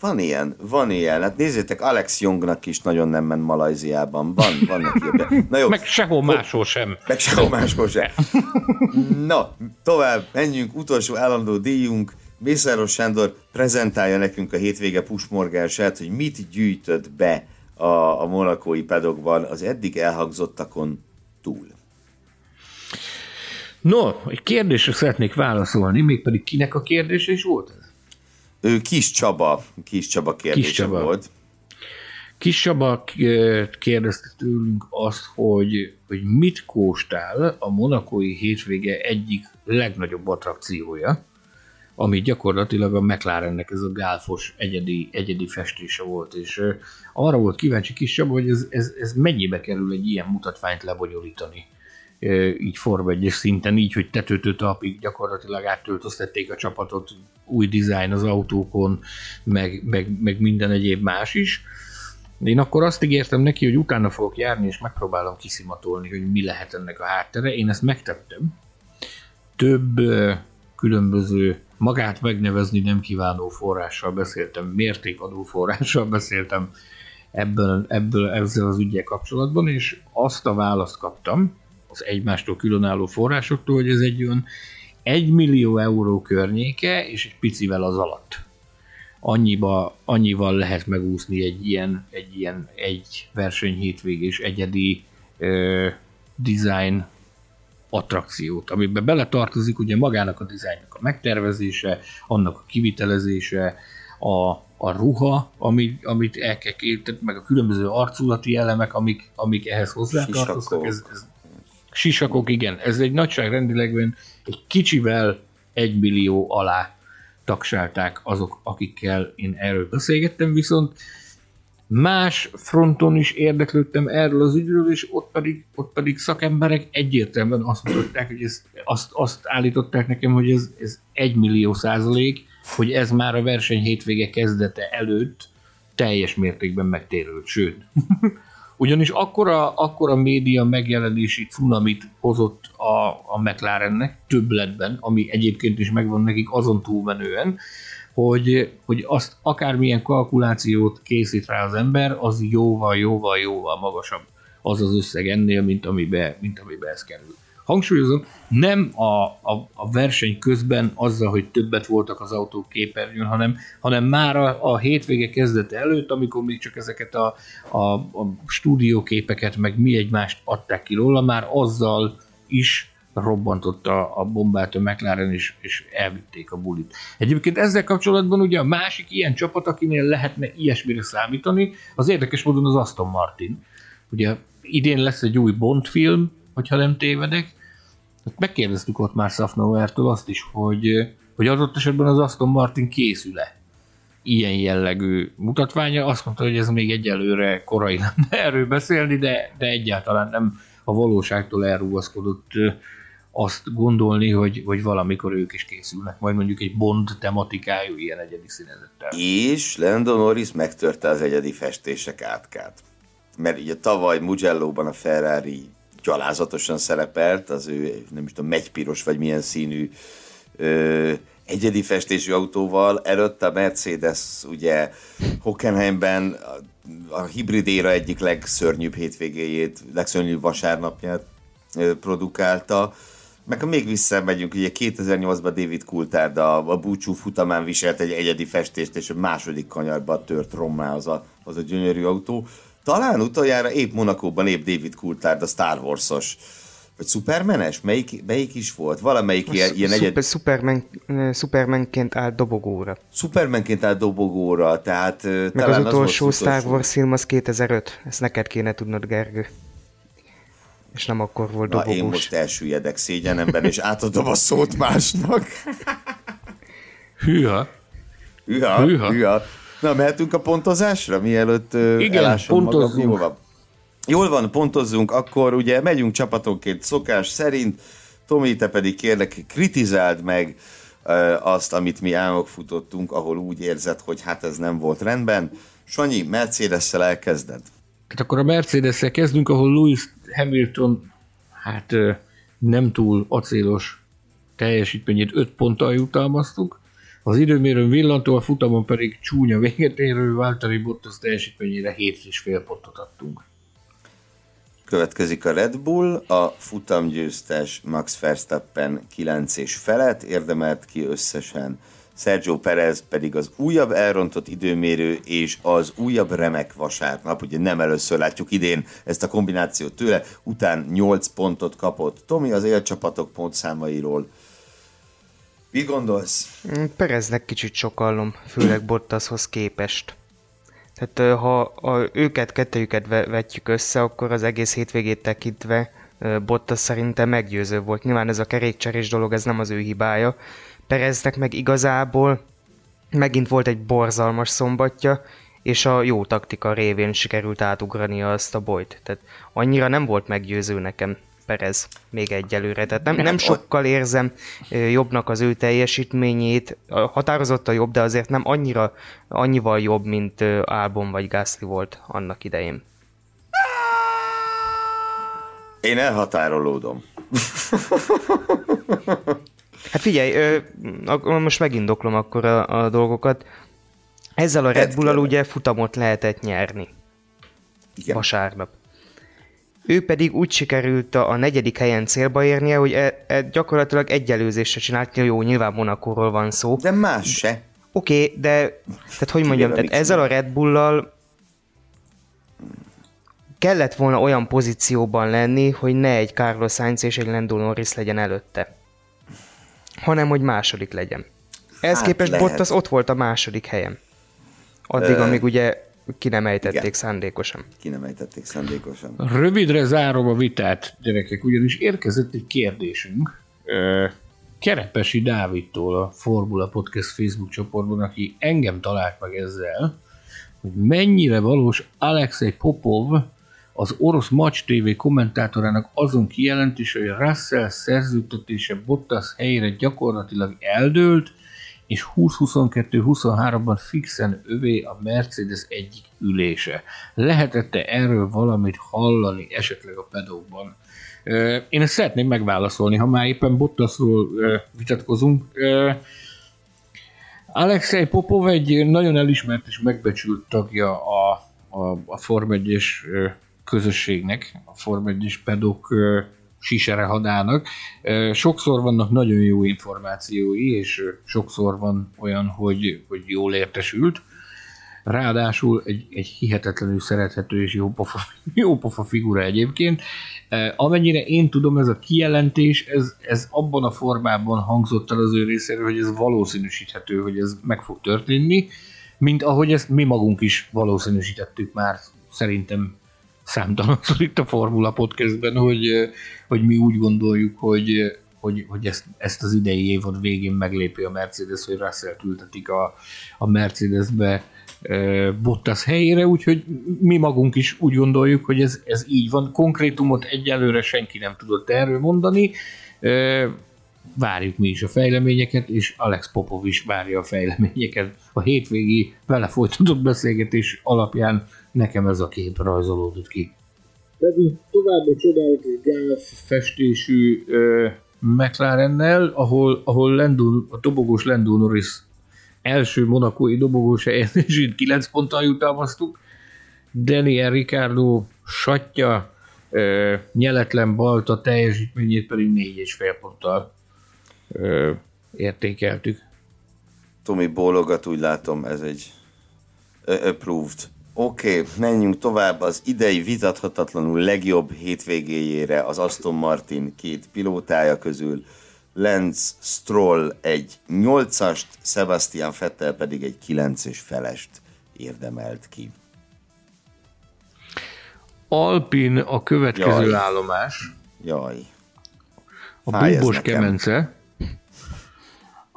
Van ilyen, van ilyen. Hát nézzétek, Alex Youngnak is nagyon nem ment Malajziában. Van, van neki Na jó. Meg sehol máshol sem. Meg sehol máshol sem. Na, tovább, menjünk. Utolsó állandó díjunk. Mészáros Sándor prezentálja nekünk a hétvége pusmorgását, hogy mit gyűjtött be a, a monakói pedokban az eddig elhangzottakon túl. No, egy kérdésre szeretnék válaszolni, mégpedig kinek a kérdése is volt ez? Ő Kis Csaba, Kis Csaba kérdése Kis Csaba. volt. Kis Csaba kérdezte tőlünk azt, hogy, hogy mit kóstál a monakói hétvége egyik legnagyobb attrakciója, ami gyakorlatilag a McLarennek ez a gálfos egyedi, egyedi festése volt, és arra volt kíváncsi Kis Csaba, hogy ez, ez, ez mennyibe kerül egy ilyen mutatványt lebonyolítani így Form 1 szinten, így, hogy tetőtől talpig gyakorlatilag áttöltöztették a csapatot, új dizájn az autókon, meg, meg, meg minden egyéb más is. Én akkor azt ígértem neki, hogy utána fogok járni, és megpróbálom kiszimatolni, hogy mi lehet ennek a háttere. Én ezt megtettem. Több különböző magát megnevezni nem kívánó forrással beszéltem, mértékadó forrással beszéltem ebből, ebből ezzel az ügyel kapcsolatban, és azt a választ kaptam, az egymástól különálló forrásoktól, hogy ez egy olyan 1 millió euró környéke, és egy picivel az alatt. Annyiba, annyival lehet megúszni egy ilyen, egy ilyen egy verseny hétvégés egyedi ö, design attrakciót, amiben beletartozik ugye magának a dizájnnak a megtervezése, annak a kivitelezése, a, a ruha, amit, amit el kell meg a különböző arculati elemek, amik, amik ehhez hozzátartoznak, ez, ez Sisakok, igen. Ez egy nagyságrendileg egy kicsivel egy millió alá taksálták azok, akikkel én erről beszélgettem, viszont más fronton is érdeklődtem erről az ügyről, és ott pedig, ott pedig szakemberek egyértelműen azt mutatták, hogy ez, azt, azt állították nekem, hogy ez, ez egy millió százalék, hogy ez már a verseny hétvége kezdete előtt teljes mértékben megtérült, sőt, ugyanis akkora, akkora média megjelenési cunamit hozott a, a McLarennek többletben, ami egyébként is megvan nekik azon túlmenően, hogy, hogy azt akármilyen kalkulációt készít rá az ember, az jóval, jóval, jóval magasabb az az összeg ennél, mint amibe, mint amibe ez kerül hangsúlyozom, nem a, a, a verseny közben azzal, hogy többet voltak az autók képernyőn, hanem, hanem már a, a hétvége kezdete előtt, amikor még csak ezeket a, a, a stúdióképeket, meg mi egymást adták ki róla, már azzal is robbantotta a bombát a McLaren, és, és elvitték a bulit. Egyébként ezzel kapcsolatban ugye a másik ilyen csapat, akinél lehetne ilyesmire számítani, az érdekes módon az Aston Martin. Ugye idén lesz egy új Bond film, hogyha nem tévedek, megkérdeztük ott már Safnauertől azt is, hogy, hogy adott esetben az Aston Martin készül-e ilyen jellegű mutatványa. Azt mondta, hogy ez még egyelőre korai lenne erről beszélni, de, de egyáltalán nem a valóságtól elrugaszkodott azt gondolni, hogy, hogy valamikor ők is készülnek, majd mondjuk egy Bond tematikájú ilyen egyedi színezettel. És Lando Norris megtörte az egyedi festések átkát. Mert ugye tavaly Mugello-ban a Ferrari gyalázatosan szerepelt, az ő nem is tudom, megypiros vagy milyen színű ö, egyedi festésű autóval, előtte a Mercedes ugye Hockenheimben a, hibrid éra egyik legszörnyűbb hétvégéjét, legszörnyűbb vasárnapját produkálta, meg ha még visszamegyünk, ugye 2008-ban David Coulthard a, a búcsú futamán viselt egy egyedi festést, és a második kanyarba tört rommá az a, az a gyönyörű autó. Talán utoljára épp Monakóban épp David Coulthard, a Star Wars-os vagy Supermanes? Melyik, melyik is volt? Valamelyik ilyen, ilyen egyed... Superman, Supermanként állt dobogóra. Supermanként állt dobogóra, tehát Meg talán az utolsó az Star Wars film az 2005. Ezt neked kéne tudnod, Gergő. És nem akkor volt dobogós. Na, én most elsüllyedek szégyenemben, és átadom a szót másnak. Hűha. Hűha, hűha. hűha. Na, mehetünk a pontozásra, mielőtt Igen, pontozzunk. Jól van. Jól van, pontozzunk, akkor ugye megyünk csapatonként szokás szerint. Tomi, te pedig kérlek, kritizáld meg azt, amit mi futottunk, ahol úgy érzed, hogy hát ez nem volt rendben. Sanyi, Mercedes-szel elkezded. Hát akkor a mercedes kezdünk, ahol Lewis Hamilton hát nem túl acélos teljesítményét 5 ponttal jutalmaztuk. Az időmérőn villantó, a futamon pedig csúnya véget érő Valtteri Bottas teljesítményére 7,5 pontot adtunk. Következik a Red Bull, a futamgyőztes Max Verstappen 9 és felett érdemelt ki összesen Sergio Perez pedig az újabb elrontott időmérő és az újabb remek vasárnap, ugye nem először látjuk idén ezt a kombinációt tőle, után 8 pontot kapott. Tomi az élcsapatok pontszámairól. Mit gondolsz? Mm, Pereznek kicsit sokallom, főleg Bottashoz képest. Tehát ha, ha őket, kettőjüket vetjük össze, akkor az egész hétvégét tekintve Bottas szerintem meggyőző volt. Nyilván ez a kerékcserés dolog, ez nem az ő hibája, Pereznek meg igazából megint volt egy borzalmas szombatja, és a jó taktika révén sikerült átugrani azt a bolyt. Tehát annyira nem volt meggyőző nekem Perez még egyelőre. Tehát nem, nem sokkal érzem jobbnak az ő teljesítményét. Határozott a jobb, de azért nem annyira, annyival jobb, mint Albon vagy Gasly volt annak idején. Én elhatárolódom. Hát figyelj, most megindoklom akkor a, a dolgokat. Ezzel a Red bull ugye futamot lehetett nyerni. Igen. Vasárnap. Ő pedig úgy sikerült a, a negyedik helyen célba érnie, hogy e, e, gyakorlatilag egyelőzésre csinált, jó, nyilván Monakóról van szó. De más se. Oké, okay, de tehát hogy mondjam, tehát ezzel a Red Bull-lal kellett volna olyan pozícióban lenni, hogy ne egy Carlos Sainz és egy Lando Norris legyen előtte hanem hogy második legyen. Ez hát képest lehet. Bottas ott volt a második helyen. Addig, Ö... amíg ugye ki nem ejtették Igen. szándékosan. Ki nem ejtették szándékosan. Rövidre zárom a vitát, gyerekek, ugyanis érkezett egy kérdésünk. Kerepesi Dávidtól a Formula Podcast Facebook csoportban, aki engem talált meg ezzel, hogy mennyire valós Alexei Popov az orosz Match TV kommentátorának azon kijelentés, hogy Russell szerződtetése Bottas helyére gyakorlatilag eldőlt, és 2022-23-ban fixen övé a Mercedes egyik ülése. Lehetette erről valamit hallani esetleg a pedókban? Én ezt szeretném megválaszolni, ha már éppen Bottasról vitatkozunk. Alexei Popov egy nagyon elismert és megbecsült tagja a, a, a Form 1 közösségnek, a Form 1 pedok sisere hadának. Sokszor vannak nagyon jó információi, és sokszor van olyan, hogy, hogy jól értesült. Ráadásul egy, egy hihetetlenül szerethető és jó pofa, jó pofa figura egyébként. Amennyire én tudom, ez a kijelentés, ez, ez abban a formában hangzott el az ő részéről, hogy ez valószínűsíthető, hogy ez meg fog történni, mint ahogy ezt mi magunk is valószínűsítettük már szerintem számtalanszor itt a Formula Podcastben, hogy, hogy mi úgy gondoljuk, hogy, hogy, hogy ezt, ezt az idei évad végén meglépi a Mercedes, hogy Russell ültetik a, a Mercedesbe Bottas helyére, úgyhogy mi magunk is úgy gondoljuk, hogy ez, ez így van. Konkrétumot egyelőre senki nem tudott erről mondani. Várjuk mi is a fejleményeket, és Alex Popov is várja a fejleményeket. A hétvégi vele folytatott beszélgetés alapján nekem ez a kép rajzolódott ki. Pedig további csodálatos gáz festésű uh, McLarennel, ahol, ahol Lendl, a dobogós Lendl Norris első monakói dobogós helyezését 9 ponttal jutalmaztuk, Daniel Ricardo satja, uh, nyeletlen balta teljesítményét pedig 4,5 ponttal uh, értékeltük. Tomi bólogat, úgy látom, ez egy approved Oké, okay, menjünk tovább az idei vitathatatlanul legjobb hétvégéjére az Aston Martin két pilótája közül. Lenz Stroll egy 8-ast, Sebastian Vettel pedig egy 9 és felest érdemelt ki. Alpin a következő Jaj. állomás. Jaj. A Fáj Bubos Kemence.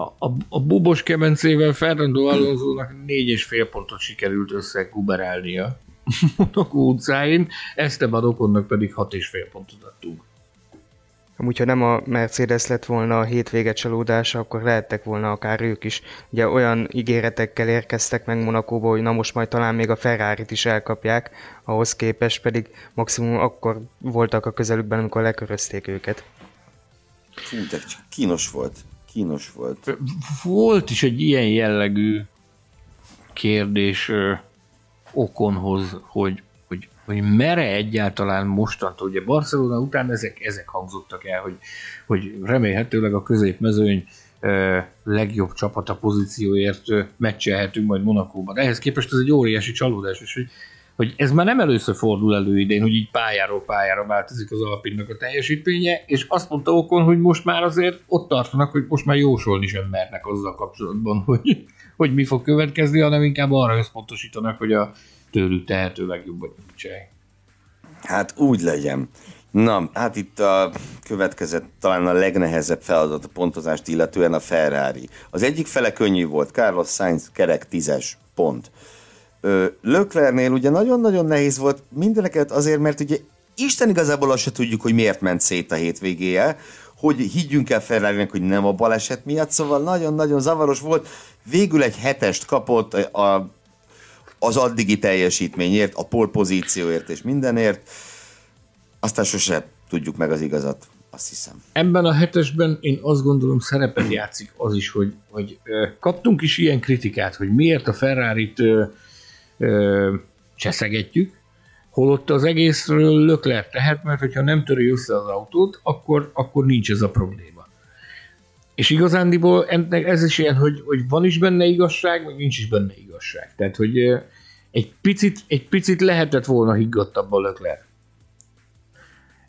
A, a, a Bubos Kemencével Fernando Alonso-nak négy és fél pontot sikerült összeguberálnia Monaco utcáin, Esteban Okonnak pedig hat és fél pontot adtunk. Amúgy, ha nem a Mercedes lett volna a hétvége csalódása, akkor lehettek volna akár ők is. Ugye olyan ígéretekkel érkeztek meg Monakóba, hogy na most majd talán még a ferrari is elkapják, ahhoz képest pedig maximum akkor voltak a közelükben, amikor lekörözték őket. Fú, de kínos volt. Kínos volt. Volt is egy ilyen jellegű kérdés ö, Okonhoz, hogy hogy mere egyáltalán mostantól, ugye Barcelona után ezek, ezek hangzottak el, hogy, hogy remélhetőleg a középmezőny legjobb csapata pozícióért meccselhetünk majd Monakóban. Ehhez képest ez egy óriási csalódás, és hogy, hogy ez már nem először fordul elő idén, hogy így pályáról pályára változik az Alpinnak a teljesítménye, és azt mondta Okon, hogy most már azért ott tartanak, hogy most már jósolni sem mernek azzal kapcsolatban, hogy, hogy mi fog következni, hanem inkább arra összpontosítanak, hogy a tőlük tehető legjobbat nyújtsák. Hát úgy legyen. Na, hát itt a következett talán a legnehezebb feladat a pontozást illetően a Ferrari. Az egyik fele könnyű volt, Carlos Sainz kerek tízes pont. Löklernél ugye nagyon-nagyon nehéz volt mindeneket azért, mert ugye Isten igazából azt se tudjuk, hogy miért ment szét a hétvégéje, hogy higgyünk el ferrari hogy nem a baleset miatt, szóval nagyon-nagyon zavaros volt. Végül egy hetest kapott a az addigi teljesítményért, a polpozícióért és mindenért. Aztán sose tudjuk meg az igazat, azt hiszem. Ebben a hetesben én azt gondolom szerepet játszik az is, hogy, hogy kaptunk is ilyen kritikát, hogy miért a Ferrari-t ö, cseszegetjük, holott az egészről lökler tehet, mert hogyha nem töri össze az autót, akkor, akkor nincs ez a probléma. És igazándiból ennek ez is ilyen, hogy, hogy van is benne igazság, meg nincs is benne igazság. Tehát, hogy egy picit, egy picit lehetett volna higgadtabb a Leclerc.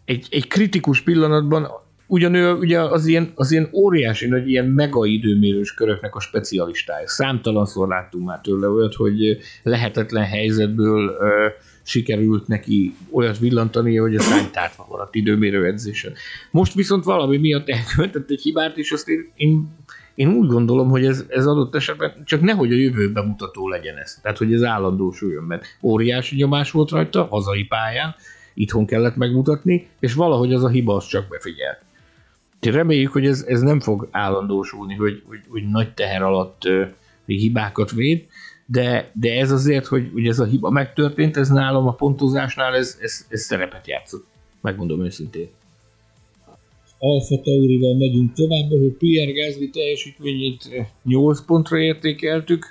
Egy, egy kritikus pillanatban ugyan ő ugye az ilyen, az ilyen óriási nagy ilyen mega időmérős köröknek a specialistája. Számtalanszor láttunk már tőle olyat, hogy lehetetlen helyzetből ö, sikerült neki olyat villantani, hogy a szánytártva maradt időmérő edzésen. Most viszont valami miatt elkövetett egy hibát, és azt én, én, én úgy gondolom, hogy ez, ez adott esetben csak nehogy a jövőben mutató legyen ez. Tehát, hogy ez állandósuljon, mert óriási nyomás volt rajta, hazai pályán, itthon kellett megmutatni, és valahogy az a hiba az csak befigyel. Reméljük, hogy ez, ez nem fog állandósulni, hogy, hogy, hogy nagy teher alatt uh, hibákat véd, de, de ez azért, hogy, hogy ez a hiba megtörtént, ez nálam a pontozásnál ez, ez, ez szerepet játszott. Megmondom őszintén. Alfa Taurival megyünk tovább, hogy Pierre Gasly teljesítményét 8 pontra értékeltük,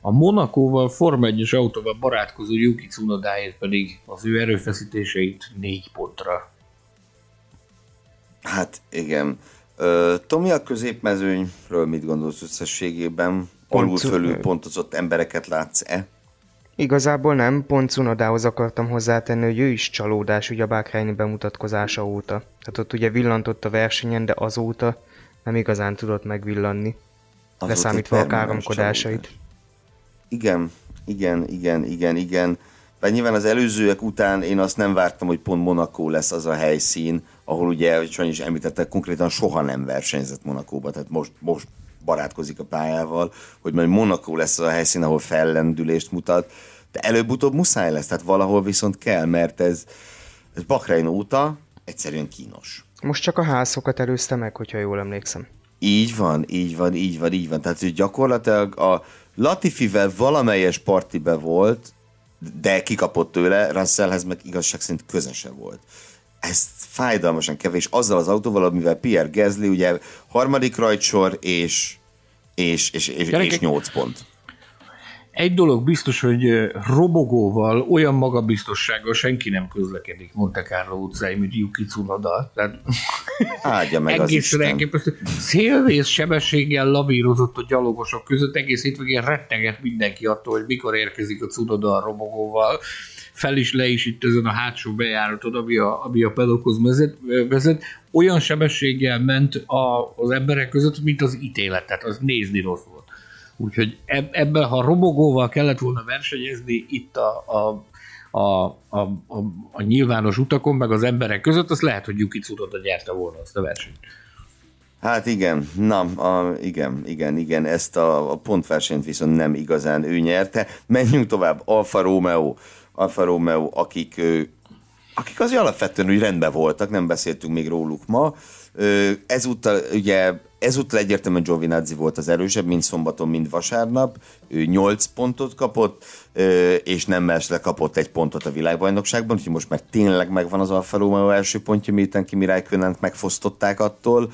a Monakóval Forma 1-es autóval barátkozó Yuki Tsunodáért pedig az ő erőfeszítéseit 4 pontra. Hát igen. Tomi a középmezőnyről mit gondolsz összességében? alul fölül pontozott embereket látsz-e? Igazából nem, pont Cunodához akartam hozzátenni, hogy ő is csalódás ugye a Bákrányi bemutatkozása óta. Tehát ott ugye villantott a versenyen, de azóta nem igazán tudott megvillanni. Azóta leszámítva a káromkodásait. Igen, igen, igen, igen, igen. Bár nyilván az előzőek után én azt nem vártam, hogy pont Monaco lesz az a helyszín, ahol ugye, hogy is említettek, konkrétan soha nem versenyzett Monakóba, tehát most, most barátkozik a pályával, hogy majd Monaco lesz az a helyszín, ahol fellendülést mutat, de előbb-utóbb muszáj lesz, tehát valahol viszont kell, mert ez, ez Bahrein óta egyszerűen kínos. Most csak a házokat előzte meg, hogyha jól emlékszem. Így van, így van, így van, így van. Tehát hogy gyakorlatilag a Latifivel valamelyes partibe volt, de kikapott tőle, Russellhez meg igazság szerint közese volt ez fájdalmasan kevés azzal az autóval, amivel Pierre Gasly ugye harmadik rajtsor és, és, és, és, és 8 pont. Egy dolog biztos, hogy robogóval, olyan magabiztossággal senki nem közlekedik Monte Carlo utcáin, mint Yuki Tsunoda. Tehát Áldja meg egész elképesztő. Szélvész sebességgel lavírozott a gyalogosok között, egész hétvégén retteget mindenki attól, hogy mikor érkezik a Tsunoda a robogóval fel is le is itt ezen a hátsó bejáraton, ami a, ami a pedokhoz vezet, vezet, olyan sebességgel ment a, az emberek között, mint az ítélet, az nézni rossz volt. Úgyhogy ebben, ha robogóval kellett volna versenyezni itt a, a, a, a, a, a nyilvános utakon, meg az emberek között, az lehet, hogy Yuki Tsunoda nyerte volna azt a versenyt. Hát igen, na, a, igen, igen, igen, ezt a, a pontversenyt viszont nem igazán ő nyerte. Menjünk tovább, Alfa Romeo, Alfa Romeo, akik, akik azért alapvetően úgy rendben voltak, nem beszéltünk még róluk ma. Ezúttal ugye ezúttal egyértelműen Giovinazzi volt az erősebb, mint szombaton, mint vasárnap. Ő 8 pontot kapott, és nem mesle kapott egy pontot a világbajnokságban, úgyhogy most már tényleg megvan az Alfa Romeo első pontja, miután Kimi Räikkönent megfosztották attól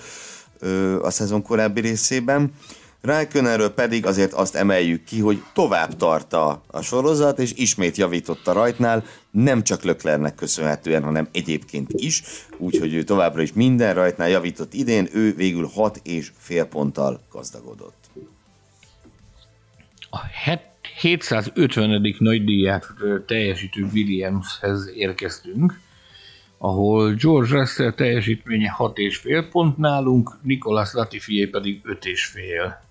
a szezon korábbi részében. Räikkönenről pedig azért azt emeljük ki, hogy tovább tart a, a sorozat, és ismét javított a rajtnál, nem csak Löklernek köszönhetően, hanem egyébként is, úgyhogy ő továbbra is minden rajtnál javított idén, ő végül 6 és fél ponttal gazdagodott. A 750. nagydíját teljesítő Williamshez érkeztünk, ahol George Russell teljesítménye 6,5 pont nálunk, Nicolas Latifié pedig 5,5.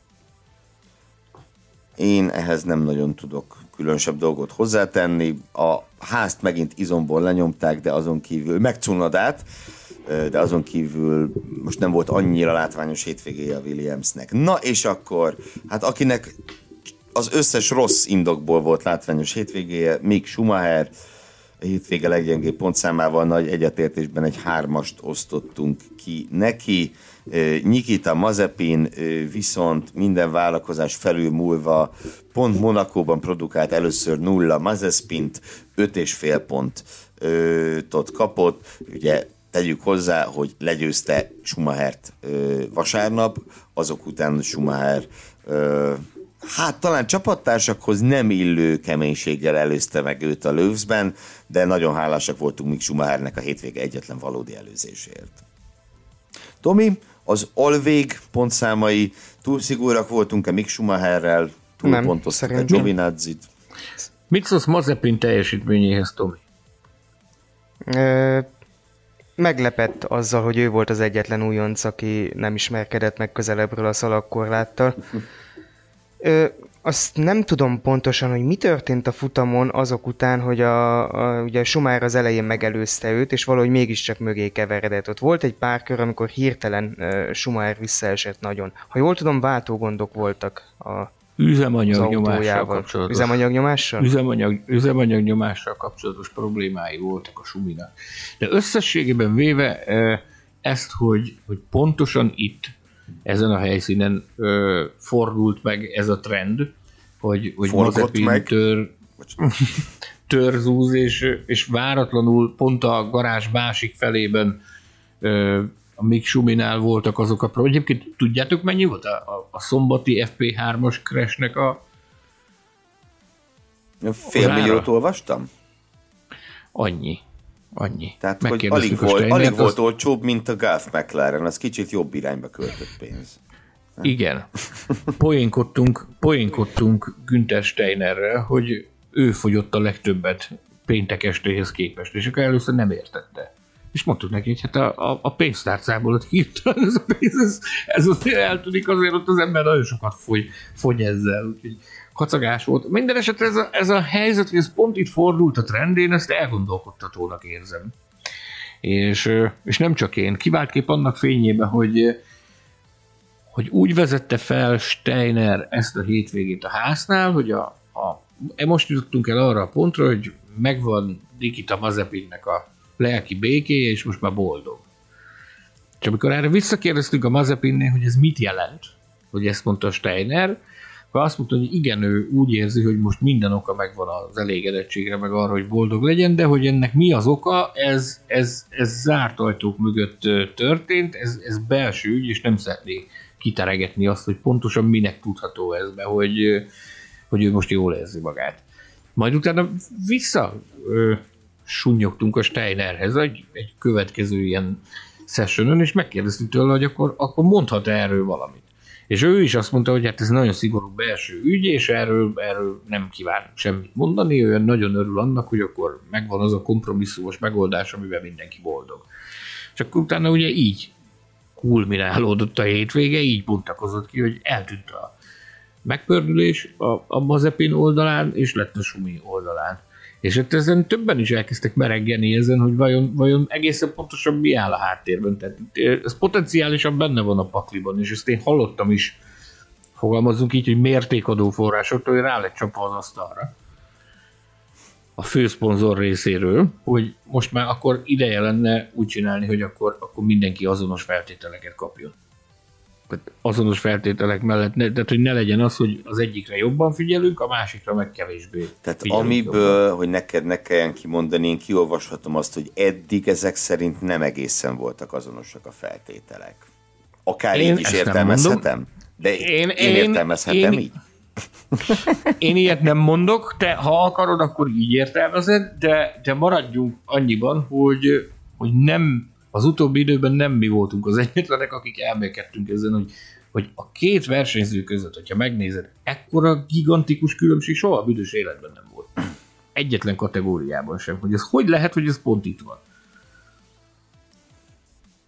Én ehhez nem nagyon tudok különösebb dolgot hozzátenni. A házt megint izomból lenyomták, de azon kívül megcunadát, de azon kívül most nem volt annyira látványos hétvégéje a Williamsnek. Na és akkor, hát akinek az összes rossz indokból volt látványos hétvégéje, Mick Schumacher, a hétvége leggyengébb pontszámával nagy egyetértésben egy hármast osztottunk ki neki. Nikita Mazepin viszont minden vállalkozás felülmúlva pont Monakóban produkált először nulla és fél pontot kapott. Ugye tegyük hozzá, hogy legyőzte Schumachert vasárnap, azok után Schumacher hát talán csapattársakhoz nem illő keménységgel előzte meg őt a Lövszben, de nagyon hálásak voltunk Mick Schumachernek a hétvége egyetlen valódi előzésért. Tomi, az alvég pontszámai túl szigorúak voltunk-e Mick Schumacherrel, túl nem, pontoztuk a Giovinazzi-t? Mit szólsz Mazepin teljesítményéhez, Tomi? meglepett azzal, hogy ő volt az egyetlen újonc, aki nem ismerkedett meg közelebbről a szalagkorláttal. Ö, azt nem tudom pontosan, hogy mi történt a futamon azok után, hogy a, a, ugye a Schumacher az elején megelőzte őt, és valahogy mégiscsak mögé keveredett. Ott volt egy pár kör, amikor hirtelen uh, Schumacher visszaesett nagyon. Ha jól tudom, váltógondok voltak a Üzemanyag nyomással kapcsolatos. Üzemanyag nyomással? Üzemanyag, üzemanyag nyomással kapcsolatos problémái voltak a Suminak. De összességében véve ezt, hogy, hogy pontosan itt ezen a helyszínen ö, fordult meg ez a trend, hogy, hogy tör, törzúz, és, és váratlanul pont a garázs másik felében ö, a Mick Schuminál voltak azok a problémák. Egyébként tudjátok mennyi volt a, a, a szombati FP3-as crashnek a Fél milliót olvastam? Annyi. Annyi. Tehát, hogy alig volt, alig az... volt olcsóbb, mint a Golf McLaren, az kicsit jobb irányba költött pénz. Igen. Poénkodtunk, poénkodtunk Günther Steinerrel, hogy ő fogyott a legtöbbet péntek estéhez képest, és akkor először nem értette. És mondtuk neki, hogy hát a, a, a pénztárcából ott hirtelen ez a pénz, ez, ez azért eltűnik, azért ott az ember nagyon sokat fogy, fogy ezzel. Úgyhogy kacagás volt. Minden esetre ez a, ez a helyzet, hogy ez pont itt fordult a trend, én ezt elgondolkodtatónak érzem. És, és nem csak én, kiváltképp annak fényében, hogy, hogy úgy vezette fel Steiner ezt a hétvégét a háznál, hogy a, a, e most jutottunk el arra a pontra, hogy megvan Nikita Mazepinnek a lelki békéje, és most már boldog. És amikor erre visszakérdeztünk a Mazepinnél, hogy ez mit jelent, hogy ezt mondta Steiner, akkor azt mondta, hogy igen, ő úgy érzi, hogy most minden oka megvan az elégedettségre, meg arra, hogy boldog legyen, de hogy ennek mi az oka, ez, ez, ez zárt ajtók mögött történt, ez, ez belső ügy, és nem szeretné kiteregetni azt, hogy pontosan minek tudható ez be, hogy, hogy ő most jól érzi magát. Majd utána vissza ö, sunyogtunk a Steinerhez egy, egy következő ilyen sessionon, és megkérdeztük tőle, hogy akkor, akkor mondhat erről valamit. És ő is azt mondta, hogy hát ez nagyon szigorú belső ügy, és erről, erről nem kíván semmit mondani, ő nagyon örül annak, hogy akkor megvan az a kompromisszumos megoldás, amiben mindenki boldog. Csak utána ugye így kulminálódott a hétvége, így bontakozott ki, hogy eltűnt a megpördülés a, a Mazepin oldalán, és lett a Sumi oldalán. És hát ezen többen is elkezdtek mereggeni ezen, hogy vajon, vajon egészen pontosan mi áll a háttérben. Tehát ez potenciálisan benne van a pakliban, és ezt én hallottam is, fogalmazunk így, hogy mértékadó forrásoktól, hogy rá lett csapva az asztalra a főszponzor részéről, hogy most már akkor ideje lenne úgy csinálni, hogy akkor, akkor mindenki azonos feltételeket kapjon. Tehát azonos feltételek mellett, ne, tehát hogy ne legyen az, hogy az egyikre jobban figyelünk, a másikra meg kevésbé. Tehát amiből, jobban. hogy neked ne kelljen kimondani, én kiolvashatom azt, hogy eddig ezek szerint nem egészen voltak azonosak a feltételek. Akár én így is értelmezhetem, de én, én, én értelmezhetem én, így. Én ilyet nem mondok, te ha akarod, akkor így értelmezed, de, de maradjunk annyiban, hogy, hogy nem, az utóbbi időben nem mi voltunk az egyetlenek, akik elmélkedtünk ezen, hogy, hogy a két versenyző között, hogyha megnézed, ekkora gigantikus különbség soha a büdös életben nem volt. Egyetlen kategóriában sem. Hogy ez hogy lehet, hogy ez pont itt van?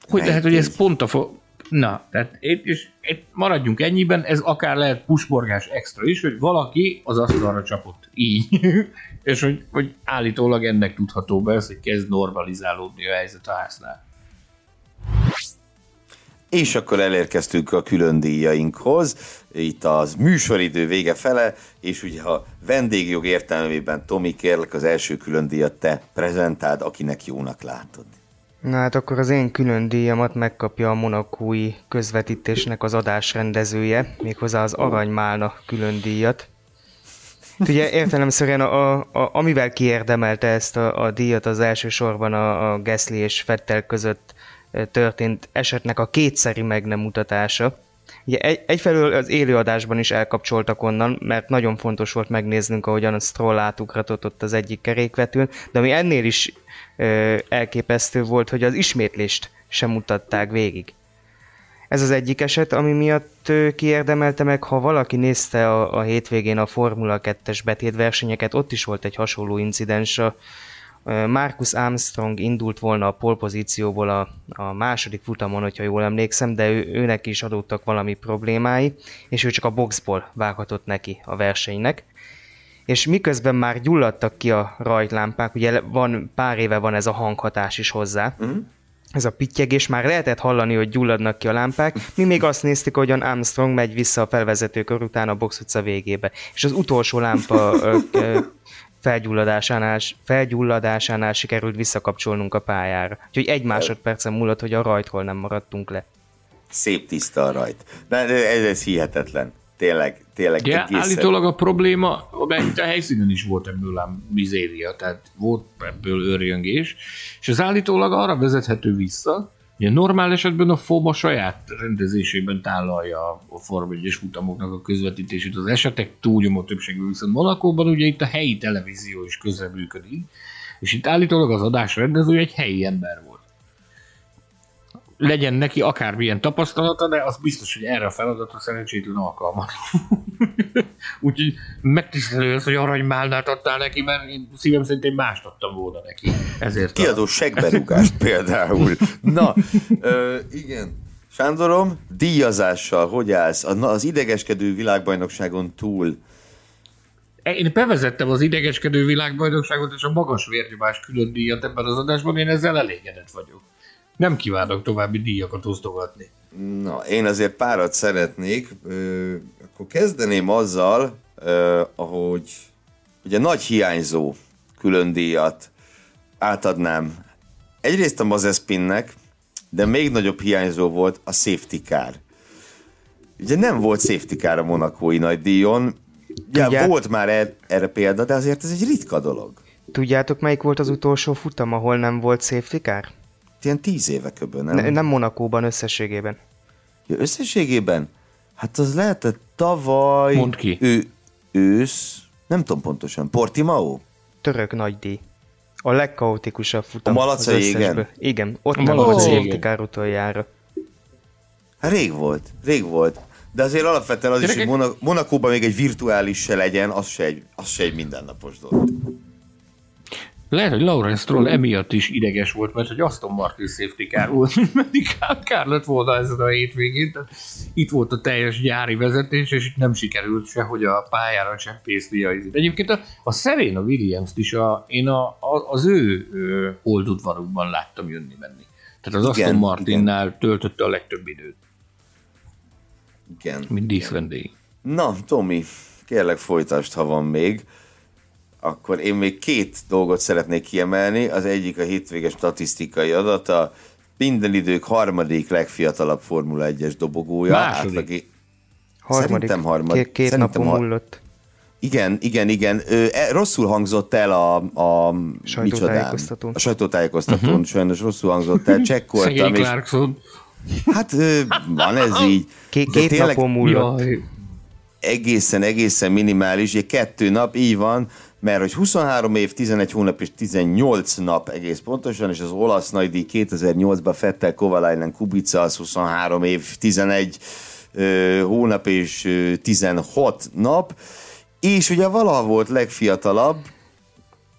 Hogy lehet, hogy ez pont a, Na, tehát itt is itt maradjunk ennyiben, ez akár lehet pusborgás extra is, hogy valaki az asztalra csapott így, és hogy, hogy állítólag ennek tudható be, hogy kezd normalizálódni a helyzet a háznál. És akkor elérkeztünk a külön díjainkhoz, itt az műsoridő vége fele, és ugye ha vendégjog értelmében, Tomi, kérlek az első külön díjat te prezentáld, akinek jónak látod. Na hát akkor az én külön díjamat megkapja a monakói közvetítésnek az adásrendezője, méghozzá az Aranymálna külön díjat. Ugye értelemszerűen a, a, a, amivel kiérdemelte ezt a, a díjat az elsősorban a, a Gasly és Fettel között történt esetnek a kétszeri meg nem mutatása. Ugye egy, egyfelől az élőadásban is elkapcsoltak onnan, mert nagyon fontos volt megnéznünk, ahogyan a Stroll átugratott ott az egyik kerékvetőn, de ami ennél is elképesztő volt, hogy az ismétlést sem mutatták végig. Ez az egyik eset, ami miatt kiérdemelte meg, ha valaki nézte a, a hétvégén a Formula 2-es betétversenyeket, ott is volt egy hasonló incidens. A, Marcus Armstrong indult volna a polpozícióból a, a második futamon, hogyha jól emlékszem, de ő, őnek is adottak valami problémái, és ő csak a boxból vághatott neki a versenynek és miközben már gyulladtak ki a rajtlámpák, ugye van, pár éve van ez a hanghatás is hozzá, uh-huh. ez a pittyegés, már lehetett hallani, hogy gyulladnak ki a lámpák, mi még azt néztük, hogyan Armstrong megy vissza a felvezetőkör után a box utca végébe, és az utolsó lámpa ö, ö, felgyulladásánál, felgyulladásánál sikerült visszakapcsolnunk a pályára. Úgyhogy egy másodpercen múlott, hogy a rajtról nem maradtunk le. Szép tiszta a rajt. De ez, ez hihetetlen tényleg, tényleg ja, egészen... állítólag a probléma, mert a helyszínen is volt ebből a mizéria, tehát volt ebből őrjöngés, és ez állítólag arra vezethető vissza, hogy a normál esetben a FOM a saját rendezésében tálalja a Form 1 futamoknak a közvetítését. Az esetek túlnyomó többségű, viszont Monakóban ugye itt a helyi televízió is közreműködik, és itt állítólag az adás rendező egy helyi ember volt legyen neki akármilyen tapasztalata, de az biztos, hogy erre a feladatra szerencsétlen alkalmat. Úgyhogy megtisztelő az, hogy aranymálnát adtál neki, mert én szívem szerint én mást adtam volna neki. Ezért Kiadó a... segberúgást például. Na, ö, igen. Sándorom, díjazással hogy állsz? Az idegeskedő világbajnokságon túl én bevezettem az idegeskedő világbajnokságot és a magas vérnyomás külön díjat ebben az adásban, én ezzel elégedett vagyok nem kívánok további díjakat osztogatni. Na, én azért párat szeretnék. Ö, akkor kezdeném azzal, ö, ahogy ugye nagy hiányzó külön díjat átadnám egyrészt a Mazespinnek, de még nagyobb hiányzó volt a safety car. Ugye nem volt safety car a monakói nagy díjon, Ugye volt már er- erre példa, de azért ez egy ritka dolog. Tudjátok, melyik volt az utolsó futam, ahol nem volt safety car? Ilyen tíz éve köbben, nem? Ne, nem Monakóban összességében. Ja, összességében? Hát az lehetett tavaly... Mond ki. Ő, ősz, nem tudom pontosan, Portimao? Török nagydíj. A legkaotikusabb futam. A Malacai igen? Igen, ott a safety utoljára. Hát rég volt, rég volt. De azért alapvetően az Gyerekek... is, hogy Monakóban még egy virtuális se legyen, az se egy, az se egy mindennapos dolog. Lehet, hogy Lawrence Stroll emiatt is ideges volt, mert hogy Aston Martin safety car volt, meddig kár lett volna ezen a hétvégén. Tehát itt volt a teljes gyári vezetés, és itt nem sikerült se, hogy a pályára sem pészli a izit. Egyébként a, a Serena Williams-t is a, én a, a, az ő, ő oldudvarukban láttam jönni-menni. Tehát az igen, Aston Martinnál igen. töltötte a legtöbb időt. Igen. Mint díszvendély. Na, Tomi, kérlek folytasd, ha van még akkor én még két dolgot szeretnék kiemelni. Az egyik a hétvéges statisztikai adata, minden idők harmadik legfiatalabb Formula 1-es dobogója. Második. Átlagi... Harmadik. Szerintem harmadik. Két, két Szerintem napon múlott. Igen, igen, igen. Ö, e, rosszul hangzott el a, a sajtótájékoztatón. A sajtótájékoztatón uh-huh. sajnos rosszul hangzott el. Csekkoltam. és... Hát ö, van ez így. Két, két tényleg... napon múlott. Jaj. Egészen, egészen minimális. Ugye kettő nap, így van mert hogy 23 év, 11 hónap és 18 nap egész pontosan, és az olasz nagydíj 2008-ban Fettel Kovalainen Kubica az 23 év, 11 ö, hónap és ö, 16 nap, és ugye valaha volt legfiatalabb,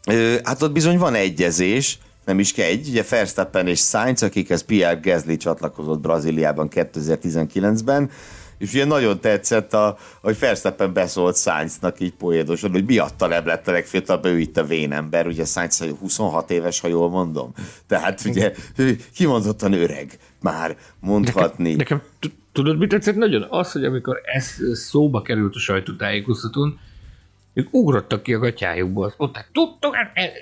ö, hát ott bizony van egyezés, nem is egy, ugye Verstappen és Sainz, akikhez Pierre Gasly csatlakozott Brazíliában 2019-ben, és ugye nagyon tetszett, a, hogy Verstappen beszólt Sainznak így poédosan, hogy miatta nem lett a legfiatalabb, ő itt a vénember, ugye Sainz 26 éves, ha jól mondom. Tehát ugye kimondottan öreg már mondhatni. Nekem, tudod, mit tetszett nagyon? Az, hogy amikor ez szóba került a sajtótájékoztatón, ők ugrottak ki a gatyájukból, azt mondták, tudtok, hát, e,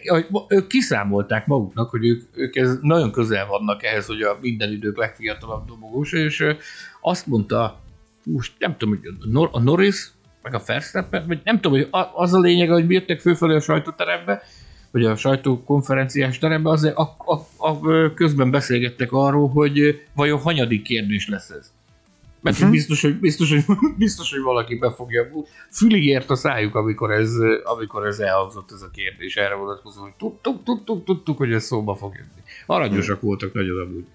ők kiszámolták maguknak, hogy ők, ők ez nagyon közel vannak ehhez, hogy a minden idők legfiatalabb dobogós, és azt mondta most nem tudom, hogy a, Nor- a Norris, meg a Verstappen, vagy nem tudom, hogy az a lényeg, hogy jöttek fölfelé a sajtóterembe, vagy a sajtókonferenciás terembe, azért a, a, a, közben beszélgettek arról, hogy vajon hanyadik kérdés lesz ez. Mert uh-huh. biztos, hogy, biztos, hogy, biztos, hogy valaki befogja. Fülig ért a szájuk, amikor ez, amikor ez elhangzott ez a kérdés. Erre vonatkozó, hogy tudtuk, tudtuk, tudtuk, hogy ez szóba fog jönni. Aranyosak voltak nagyon amúgy.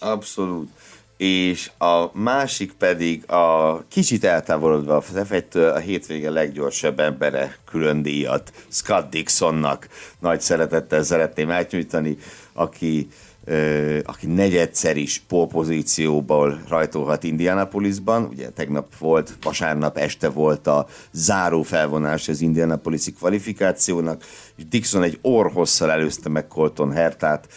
Abszolút és a másik pedig a kicsit eltávolodva a f a hétvége leggyorsabb embere külön díjat Scott Dixonnak nagy szeretettel szeretném átnyújtani, aki aki negyedszer is polpozícióból rajtolhat Indianapolisban. Ugye tegnap volt, vasárnap este volt a záró felvonás az Indianapolisi kvalifikációnak, és Dixon egy orhosszal előzte meg Colton Hertát,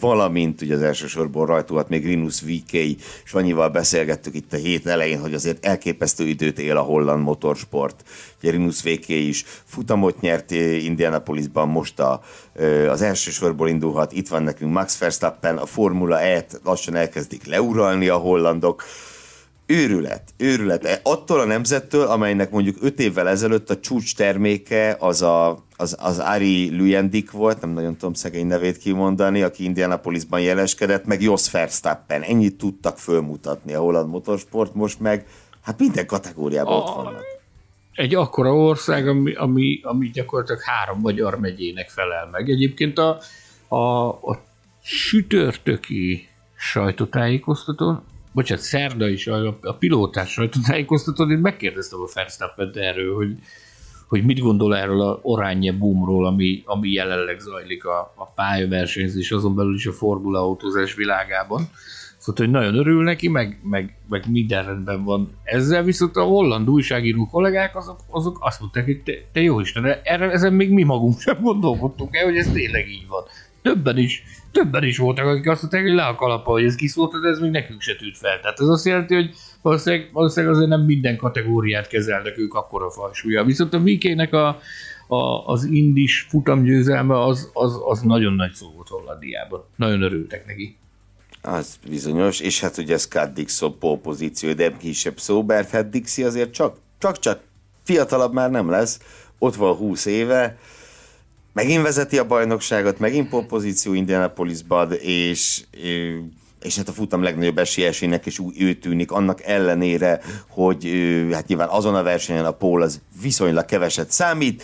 valamint ugye az elsősorban rajtolhat még Rinus VK, és annyival beszélgettük itt a hét elején, hogy azért elképesztő időt él a holland motorsport. Ugye Rinus VK is futamot nyert Indianapolisban, most a, az elsősorból indulhat, itt van nekünk Max Verstappen, a Formula E-t lassan elkezdik leuralni a hollandok, őrület, őrület. E, attól a nemzettől, amelynek mondjuk öt évvel ezelőtt a csúcs terméke az a, az, az Ari Luyendik volt, nem nagyon tudom szegény nevét kimondani, aki Indianapolisban jeleskedett, meg Jos Verstappen. Ennyit tudtak fölmutatni a holland motorsport, most meg hát minden kategóriában a, ott vannak. Egy akkora ország, ami, ami, ami gyakorlatilag három magyar megyének felel meg. Egyébként a, a, a sütörtöki sajtótájékoztatón bocsánat, szerda is, a, a pilótás sajtótájékoztatón, én megkérdeztem a verstappen erről, hogy, hogy mit gondol erről a oranje boomról, ami, ami jelenleg zajlik a, a pályaversenyzés, azon belül is a formula autózás világában. Szóval, hogy nagyon örül neki, meg, meg, meg minden rendben van ezzel, viszont a holland újságíró kollégák azok, azok azt mondták, hogy te, te jó Isten, erre, ezen még mi magunk sem gondolkodtunk el, hogy ez tényleg így van. Többen is többen is voltak, akik azt mondták, hogy le a kalapa, hogy ez kiszólta, de ez még nekünk se tűnt fel. Tehát ez azt jelenti, hogy valószínűleg, valószínűleg azért nem minden kategóriát kezelnek ők akkora fajsúlya. Viszont a Mikének a, a, az indis futamgyőzelme az, az, az nagyon nagy szó volt Hollandiában. Nagyon örültek neki. Az bizonyos, és hát ugye Scott Dixon pozíció, de kisebb szó, mert hát Dixi azért csak, csak, csak fiatalabb már nem lesz, ott van 20 éve, megint vezeti a bajnokságot, megint pozíció Indianapolisban, és, és hát a futam legnagyobb esélyesének, és úgy ő tűnik, annak ellenére, hogy hát nyilván azon a versenyen a pól az viszonylag keveset számít.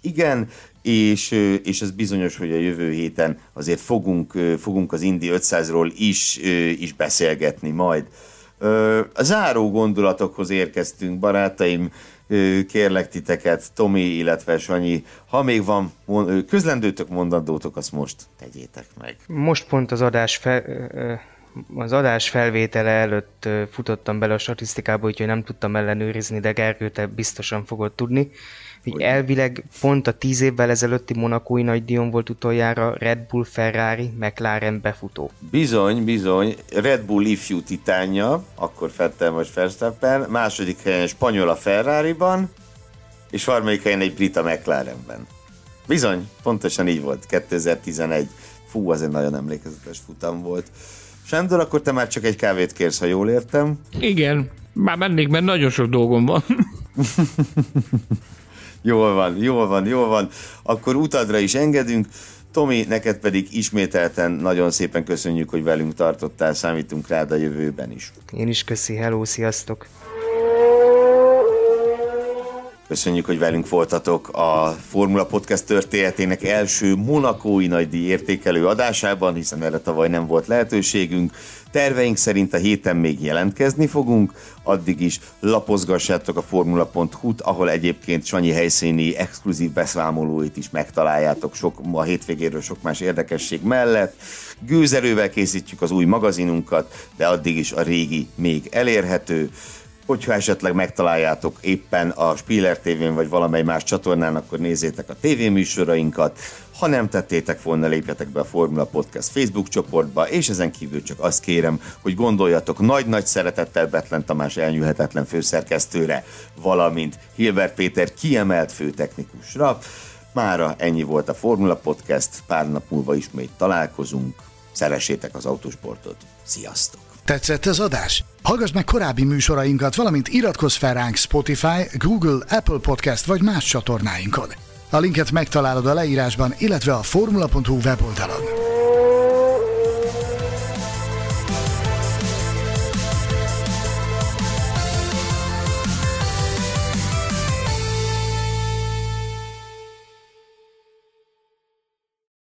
Igen, és, és ez bizonyos, hogy a jövő héten azért fogunk, fogunk az Indi 500-ról is, is beszélgetni majd. A záró gondolatokhoz érkeztünk, barátaim kérlek titeket, Tomi, illetve Sanyi, ha még van közlendőtök, mondandótok, azt most tegyétek meg. Most pont az adás fel, az adás felvétele előtt futottam bele a statisztikába, úgyhogy nem tudtam ellenőrizni, de Gergő, te biztosan fogod tudni. Hogy elvileg pont a tíz évvel ezelőtti monakói nagydíjon volt utoljára Red Bull, Ferrari, McLaren befutó. Bizony, bizony. Red Bull ifjú titánja, akkor Fettel vagy Verstappen, második helyen spanyol a Ferrari-ban, és harmadik helyen egy brit a McLarenben. Bizony, pontosan így volt, 2011. Fú, az egy nagyon emlékezetes futam volt. Sándor, akkor te már csak egy kávét kérsz, ha jól értem. Igen, már mennék, mert nagyon sok dolgom van. jól van, jól van, jól van. Akkor utadra is engedünk. Tomi, neked pedig ismételten nagyon szépen köszönjük, hogy velünk tartottál, számítunk rád a jövőben is. Én is köszi, hello, sziasztok! Köszönjük, hogy velünk voltatok a Formula Podcast történetének első monakói nagydíj értékelő adásában, hiszen erre tavaly nem volt lehetőségünk. Terveink szerint a héten még jelentkezni fogunk, addig is lapozgassátok a formula.hu-t, ahol egyébként Sanyi helyszíni exkluzív beszámolóit is megtaláljátok sok, a hétvégéről sok más érdekesség mellett. Gőzerővel készítjük az új magazinunkat, de addig is a régi még elérhető. Hogyha esetleg megtaláljátok éppen a Spiller TV-n vagy valamely más csatornán, akkor nézzétek a tévéműsorainkat. Ha nem tettétek volna, lépjetek be a Formula Podcast Facebook csoportba, és ezen kívül csak azt kérem, hogy gondoljatok nagy-nagy szeretettel Betlen Tamás elnyűhetetlen főszerkesztőre, valamint Hilbert Péter kiemelt főtechnikusra. Mára ennyi volt a Formula Podcast, pár nap múlva ismét találkozunk. Szeressétek az autósportot. Sziasztok! Tetszett az adás? Hallgass meg korábbi műsorainkat, valamint iratkozz fel ránk Spotify, Google, Apple Podcast vagy más csatornáinkon. A linket megtalálod a leírásban, illetve a formula.hu weboldalon.